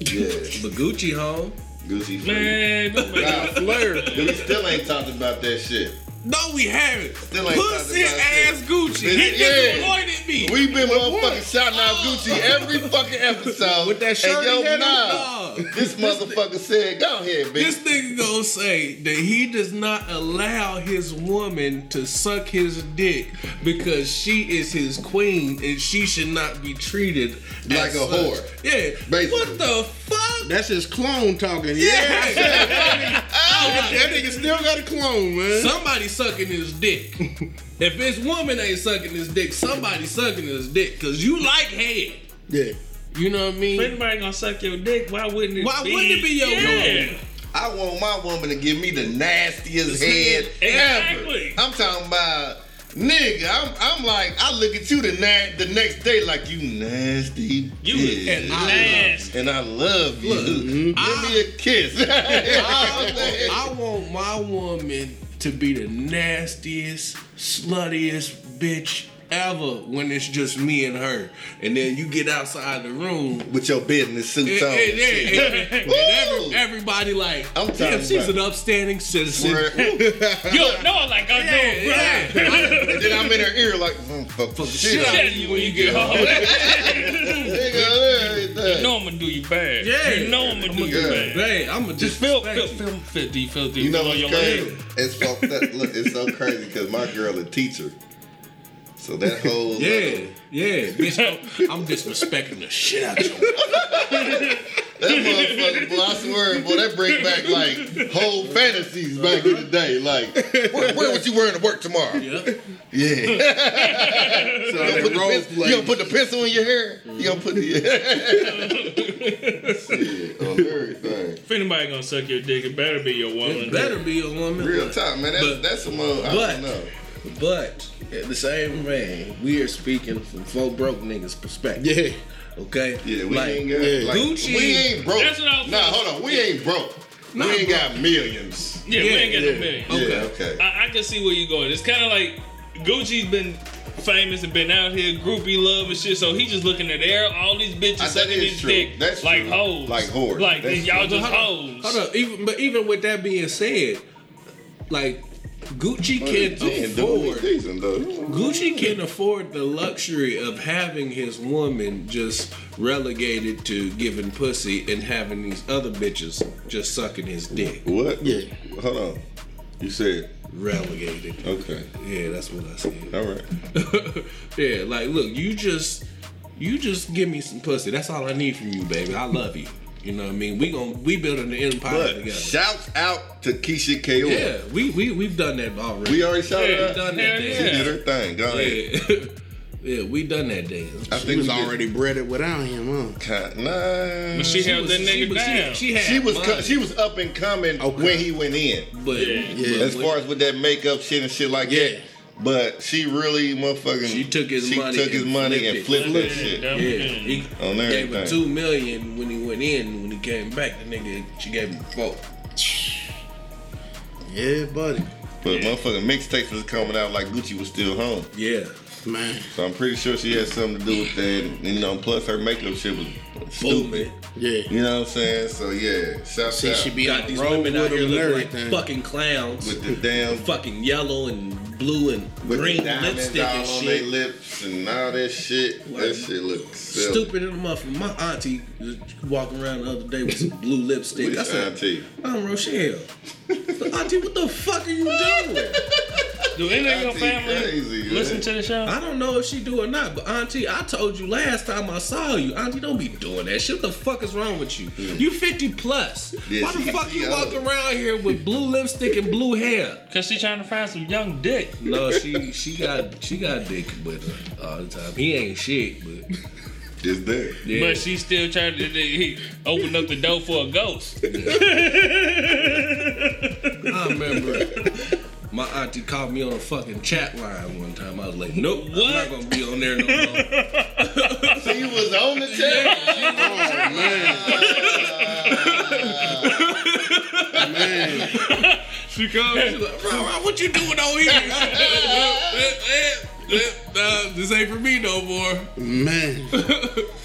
yeah, But Gucci home. Gucci free. Man, don't Nah, Flair. We still ain't talking about that shit. No, we haven't. Still ain't Pussy ass shit. Gucci. He Yeah. just avoided me. We've been motherfucking shouting out Gucci every fucking episode. With that shirt And yo, he nah, Nah. this motherfucker said, go ahead, bitch. This bitch. nigga gonna say that he does not allow his woman to suck his dick because she is his queen and she should not be treated Like as a such. whore. Yeah. Basically. What the fuck? That's his clone talking. Yeah. Yeah. that, that nigga still got a clone, man. Somebody sucking his dick. if this woman ain't sucking his dick, somebody sucking his dick because you like head. yeah. You know what I mean? If anybody gonna suck your dick, why wouldn't it be? Why be? wouldn't it be your yeah. woman? I want my woman to give me the nastiest head Exactly. ever. I'm talking about, nigga, I'm, I'm like, I look at you the, na- the next day like, you nasty You bitch. and nasty. And I love you. Look, Give mm-hmm. me a kiss. I, I want my woman to be the nastiest, sluttiest bitch ever when it's just me and her. And then you get outside the room. With your business suit on. and- and- and- and every- everybody like, I'm damn, talking she's about- an upstanding citizen. Where- You don't know like I Yeah, do, bro. yeah. and then I'm in her ear like, mm, fuck, fuck the shit shit out of you you when you get home. You know I'm gonna do you bad. Yeah. You know I'm gonna do you Yeah. bad. Hey, I'm gonna Just feel, feel, feel, filthy, filthy. You know on what's your crazy? leg. It's fucked up. Look, it's so crazy because my girl a teacher. So that whole Yeah, yeah, bitch. I'm disrespecting the shit out of you. that motherfucker, boy, I swear, boy, that brings back like whole fantasies back in the day. Like, where, where was you wearing to work tomorrow? Yeah. Yeah. So You gonna, put the role pen- play. you gonna put the pencil in your hair? You gonna put the shit on everything. If anybody gonna suck your dick, it better be your woman. It better be a woman. Real talk, man. That's But- that's some. Uh, I but- don't know. But at the same vein, we are speaking from four broke niggas' perspective. Yeah. Okay. Yeah, we like, ain't got yeah. like, Gucci- We ain't broke. That's what I was Nah, hold on. We ain't broke. Not we ain't broke. got millions. Yeah, we ain't got Yeah, no million. Okay. Yeah, okay. I, I can see where you're going. It's kind of like Gucci's been famous and been out here groupie love and shit. So he just looking at air all these bitches that sucking is his true. dick That's like true. hoes, Like whores. like y'all true. just hold on, hoes. hold on. Even but even with that being said, like Gucci can Jen doing me afford decent. Gucci can afford the luxury of having his woman just relegated to giving pussy and having these other bitches just sucking his dick. What? Yeah. Hold on. You said Relegated. okay. Yeah, that's what I said. All right. yeah, like look, you just you just give me some pussy. That's all I need from you, baby. I love you. You know what I mean? We gon' we building the empire But together. shouts out to Keyshia Ka'oir. yeah, we we we've done that already. We already shouted Yeah, her out. done hell that. She did her thing. Go ahead. yeah. yeah, we done that dance. I She think was already did- already breaded without him, huh? Kind- Nah. But she, held that nigga she was, down. She, she, had She was co- she was up and coming Okay. when he went in. but, Yeah. but As far as with that makeup shit and shit like Yeah. that. But she really motherfucking She took his she money took his and money flipped and it. flipped that shit. yeah. yeah, he On gave her two million when he went in. When he came back, the nigga she gave him four. Yeah, buddy. But motherfucking mixtapes was coming out like Gucci was still home. Yeah, Man. So I'm pretty sure she had something to do with that. And, you know, plus her makeup shit was stupid. Yeah. You know what I'm saying? So yeah, shout See, out she be Got these women out here looking like everything. fucking clowns. with the damn fucking yellow and blue and with green the diamonds lipstick all and on their shit. lips and all that shit. Like, that shit looks silly. Stupid in the muffin. My auntie was walking around the other day with some blue lipstick. I Which said, auntie? I'm Rochelle. auntie, what the fuck are you doing? Do any of your family crazy, listen to the show? I don't know if she do or not, but auntie, I told you last time I saw you, auntie, don't be doing that shit. What the fuck is wrong with you? You 50 plus. Yeah, Why the fuck she you old. walk around here with blue lipstick and blue hair? Cause she trying to find some young dick. No, she she got she got dick with her all the time. He ain't shit, but It's there. yeah. But she still trying to he opened up the door for a ghost. I remember my auntie called me on a fucking chat line one time. I was like, nope, I'm not gonna be on there no more. So you was on the chat? Oh, man. She called me, she's like, bro, bro, what you doing on here? Nah, this ain't for me no more. Man.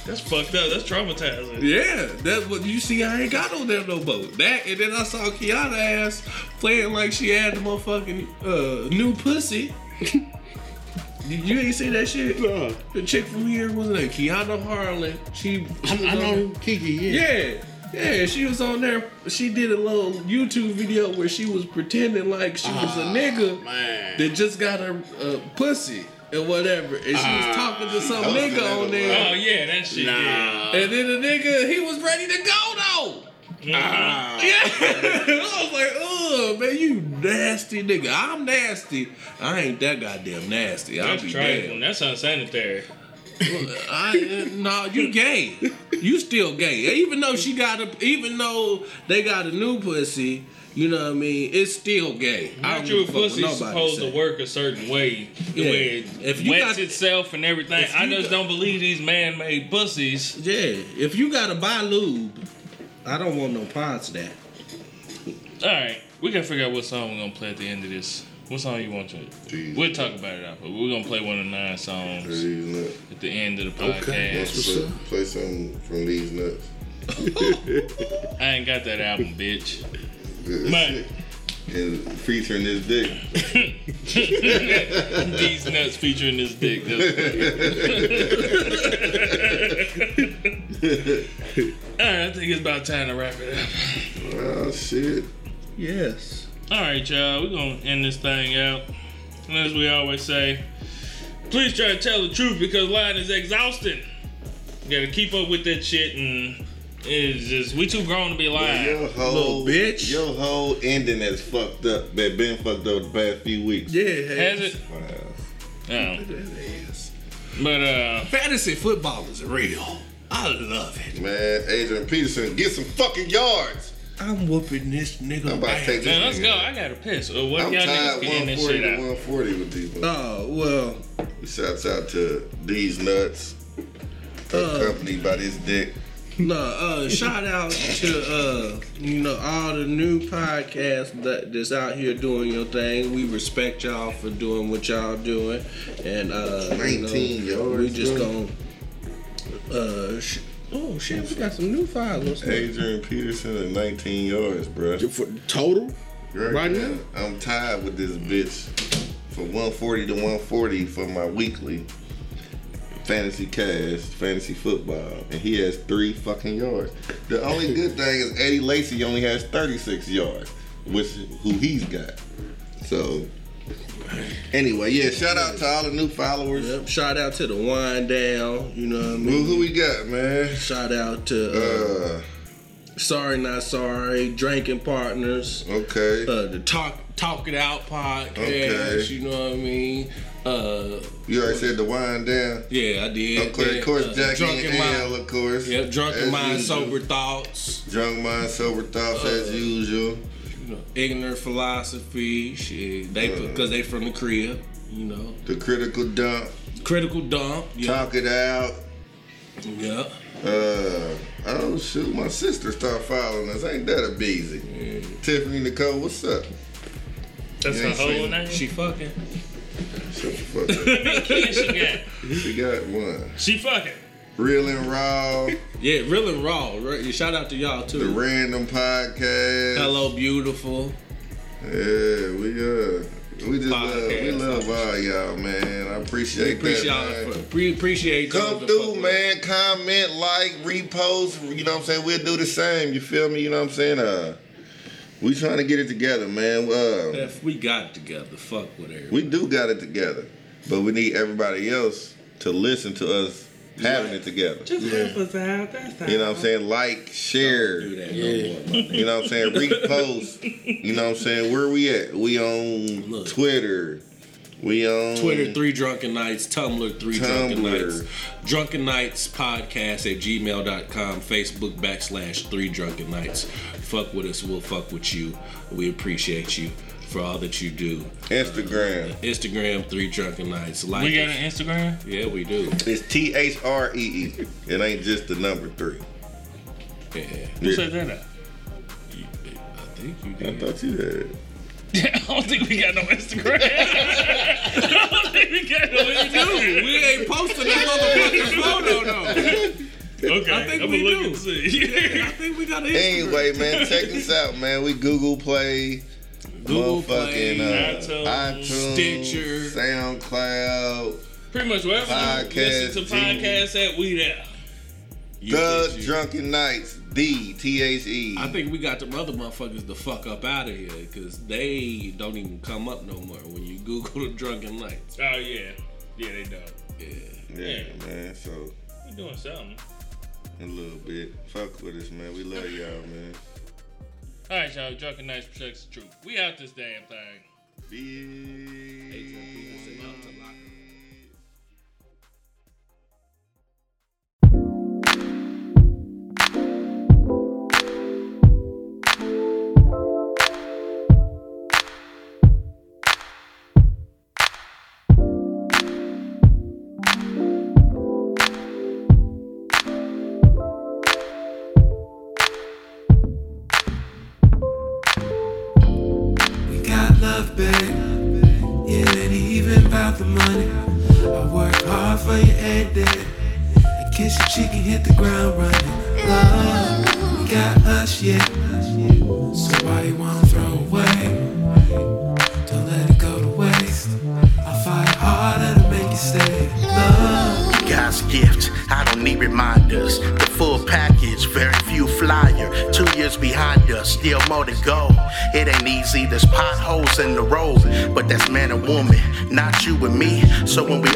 That's fucked up. That's traumatizing. Yeah, that's what you see. I ain't got on there no more. That and then I saw Kiana ass playing like she had the motherfucking uh, new pussy. you, you ain't see that shit? No. The chick from here wasn't it? Kiana Harlan. She, she I, was I know Kiki, yeah. Yeah. Yeah, she was on there. She did a little YouTube video where she was pretending like she was a nigga Man. that just got a, a uh, pussy and whatever, and she was talking to some nigga never on there. Oh yeah, that shit. Yeah. Nah. And then the nigga, he was ready to go though. Mm-hmm. Ah. Yeah. I was like, oh man, you nasty nigga. I'm nasty. I ain't that goddamn nasty. I'll That's be trifling. damn. That's unsanitary. I, uh, no, you gay. You still gay. Even though she got a, even though they got a new pussy, you know what I mean? It's still gay. Not your give a fuck what pussy's supposed to work a certain way, the Yeah. way it If you wets got- itself and everything. I just got- don't believe these man-made pussies. Yeah, if you gotta buy lube, I don't want no parts of that. All right, we gotta figure out what song we're gonna play at the end of this. What song you want to? Jeez. We'll talk about it after. We're gonna play one of nine songs These at the end of the Okay, podcast. that's what's Play, up. play something from these nuts. I ain't got that album, bitch. Good Man. shit. And featuring this dick. These nuts featuring this dick. All right, I think it's about time to wrap it up. Oh shit. Yes. All right, y'all, we're gonna end this thing out. And as we always say, please try to tell the truth because lying is exhausting. You gotta keep up with that shit, and it's just we too grown to be lying. Your whole Little bitch. Your whole ending has fucked up. That been fucked up the past few weeks. Yeah, Has it? Wow. No. It is. But uh, Fantasy football is real. I love it. Man, Adrian Peterson, get some fucking yards. I'm whooping this nigga. I'm about to take this. man, let's go. I gotta piss. Uh, what I'm y'all tired niggas getting this 140 shit to out? 140 with these. Oh well. Shouts out to these nuts, Uh. accompanied by this dick. No, uh, shout out to uh, you know all the new podcasts that that's out here doing your thing. We respect y'all for doing what y'all doing, and uh, you know, yards, we just gonna uh, sh- oh shit, we got some new followers. Adrian Peterson at 19 yards, bro. For total? Right now? I'm tired with this bitch for 140 to 140 for my weekly fantasy cast, fantasy football, and he has three fucking yards. The only good thing is Eddie Lacy only has 36 yards, which who he's got. So anyway, yeah, shout out to all the new followers. Yep, shout out to the wind down. You know what I Who, mean. who we got, man? Shout out to uh, Uh, sorry not sorry, drinking partners. okay. uh, the talk talk it out podcast. Okay. You know what I mean? Uh, You already said the wind down. yeah, I did. Course, Yeah, of course, uh, Jackie and mind. L, of course. Yep, drunken mind, usual. sober thoughts. Drunk mind, sober thoughts as usual. You know, ignorant philosophy. Shit, they because they from the crib. You know, The critical dump. critical dump. Yeah, Talk it out. yeah. Uh, oh shoot, my sister start following us. Ain't that a beezy? Tiffany Nicole, what's up? That's her whole name. She fucking. Shut the fuck up. Kid she got. she got one. She fucking. Real and raw. Yeah, real and raw. Right? Shout out to y'all too. The random podcast. Hello, beautiful. Yeah, we uh, we just love, we love all y'all, man. I appreciate, Appreciate that, y'all. For, pre- appreciate Come through, man. Comment, like, repost. You know what I'm saying? We'll do the same. You feel me? You know what I'm saying? Uh, we trying to get it together, man. Uh, If we got it together, fuck whatever. we do got it together, but we need everybody else to listen to us having it together. Just help us out. That's all. You know what I'm saying? Like, share. do that Yeah. no more. You know what I'm saying? Repost. You know what I'm saying? Where we at? We on Look. Twitter. We on Twitter, Three Drunken Knights, Tumblr, Three Drunken Knights, Drunken Knights Podcast at gmail.com, Facebook backslash Three Drunken Knights. Fuck with us, we'll fuck with you. We appreciate you for all that you do. Instagram. Uh, Instagram, Three Drunken Knights. Like We got an Instagram. Yeah, we do. It's T H R E E. It ain't just the number three. Yeah. Who Yeah. said that? You- I think you did. I thought you had it. I don't think we got no Instagram. I don't think we got no Instagram. We ain't posting that motherfucking photo though. Okay, I think I'm we gonna look do. and see. I think we got an Instagram. Anyway, man, check this out, man. We Google Play, Google motherfucking Play, uh, iTunes, iTunes, Stitcher. SoundCloud, Pretty much wherever Podcast, you listen to podcasts at, we there. You The get you. Drunken Knights, D T H E. I think we got the other motherfuckers the fuck up out of here because they don't even come up no more when you Google the drunken Knights. Oh yeah, yeah they don't. Yeah. Yeah, man. So We doing something. a little bit. Fuck with us, man. We love y'all, man. All right, y'all. Drunken Knights protects the truth. We out this damn thing. We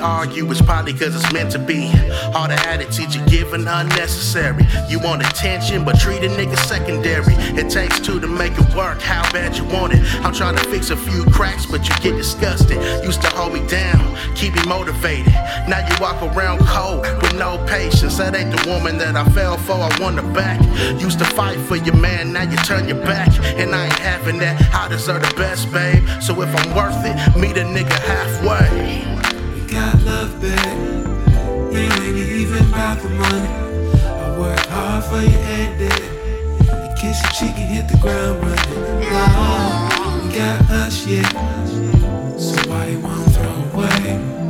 argue, it's probably cause it's meant to be. All the attitude you're giving unnecessary. You want attention, but treat a nigga secondary. It takes two to make it work, how bad you want it. I'm trying to fix a few cracks, but you get disgusted. Used to hold me down, keep me motivated. Now you walk around cold with no patience. That ain't the woman that I fell for, I want her back. Used to fight for your man, now you turn your back. And I ain't having that, I deserve the best, babe. So if I'm worth it, meet a nigga halfway. Got love, babe. It ain't even about the money. I work hard for you every day. In case your chicken hit the ground running. Love, we got us, yeah. So why you wanna throw away?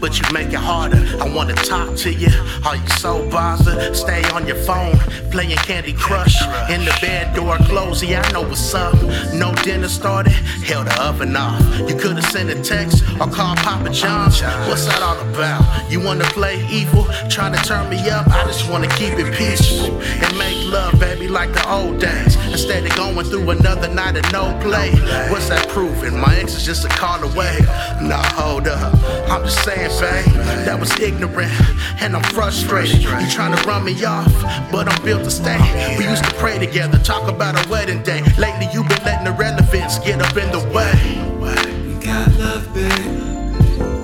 But you make it harder. I wanna talk to you. Are you so bothered? Stay on your phone, playing Candy Crush. In the bed, door closed. Yeah, I know what's up. No dinner started. Held the oven off. You could've sent a text or called Papa John's. What's that all about? You wanna play evil? Trying to turn me up? I just wanna keep it peaceful and make love, baby, like the old days. Instead of going through another night of no play. What's that proving? My ex is just a call away. Nah, hold up. I'm just saying, babe, that was ignorant. And I'm frustrated. You trying to run me off, but I'm built to stay. We used to pray together, talk about our wedding day. Lately, you've been letting the relevance get up in the way. We got love, babe.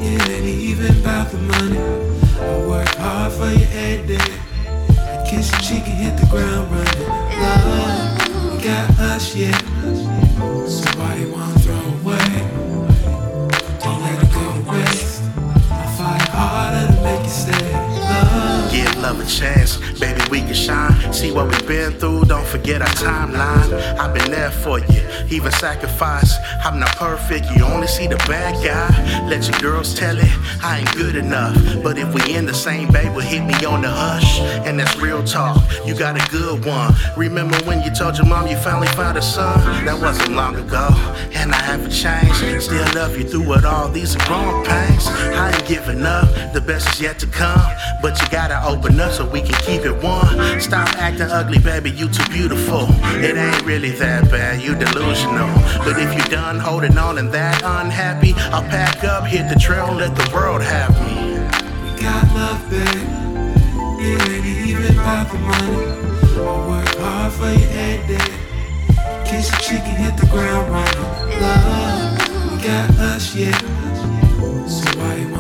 It ain't even about the money. I work hard for you every day. I kiss your cheek and hit the ground running. Love, got us, yeah. So why you wanna throw away? Love. A chance, baby, we can shine. See what we've been through, don't forget our timeline. I've been there for you, even sacrifice. I'm not perfect, you only see the bad guy. Let your girls tell it, I ain't good enough. But if we in the same bay, will hit me on the hush. And that's real talk, you got a good one. Remember when you told your mom you finally found a son? That wasn't long ago, and I haven't changed. Still love you through it all, these are growing pains. I ain't giving up, the best is yet to come. But you gotta open up so we can keep it one. Stop acting ugly, baby, you too beautiful. It ain't really that bad, you delusional. But if you done holding on and that unhappy, I'll pack up, hit the trail, let the world have me. We got love, babe. It ain't even about the money. I work hard for you every day. Kiss your cheek and hit the ground running. Love, we got us, yeah. So why you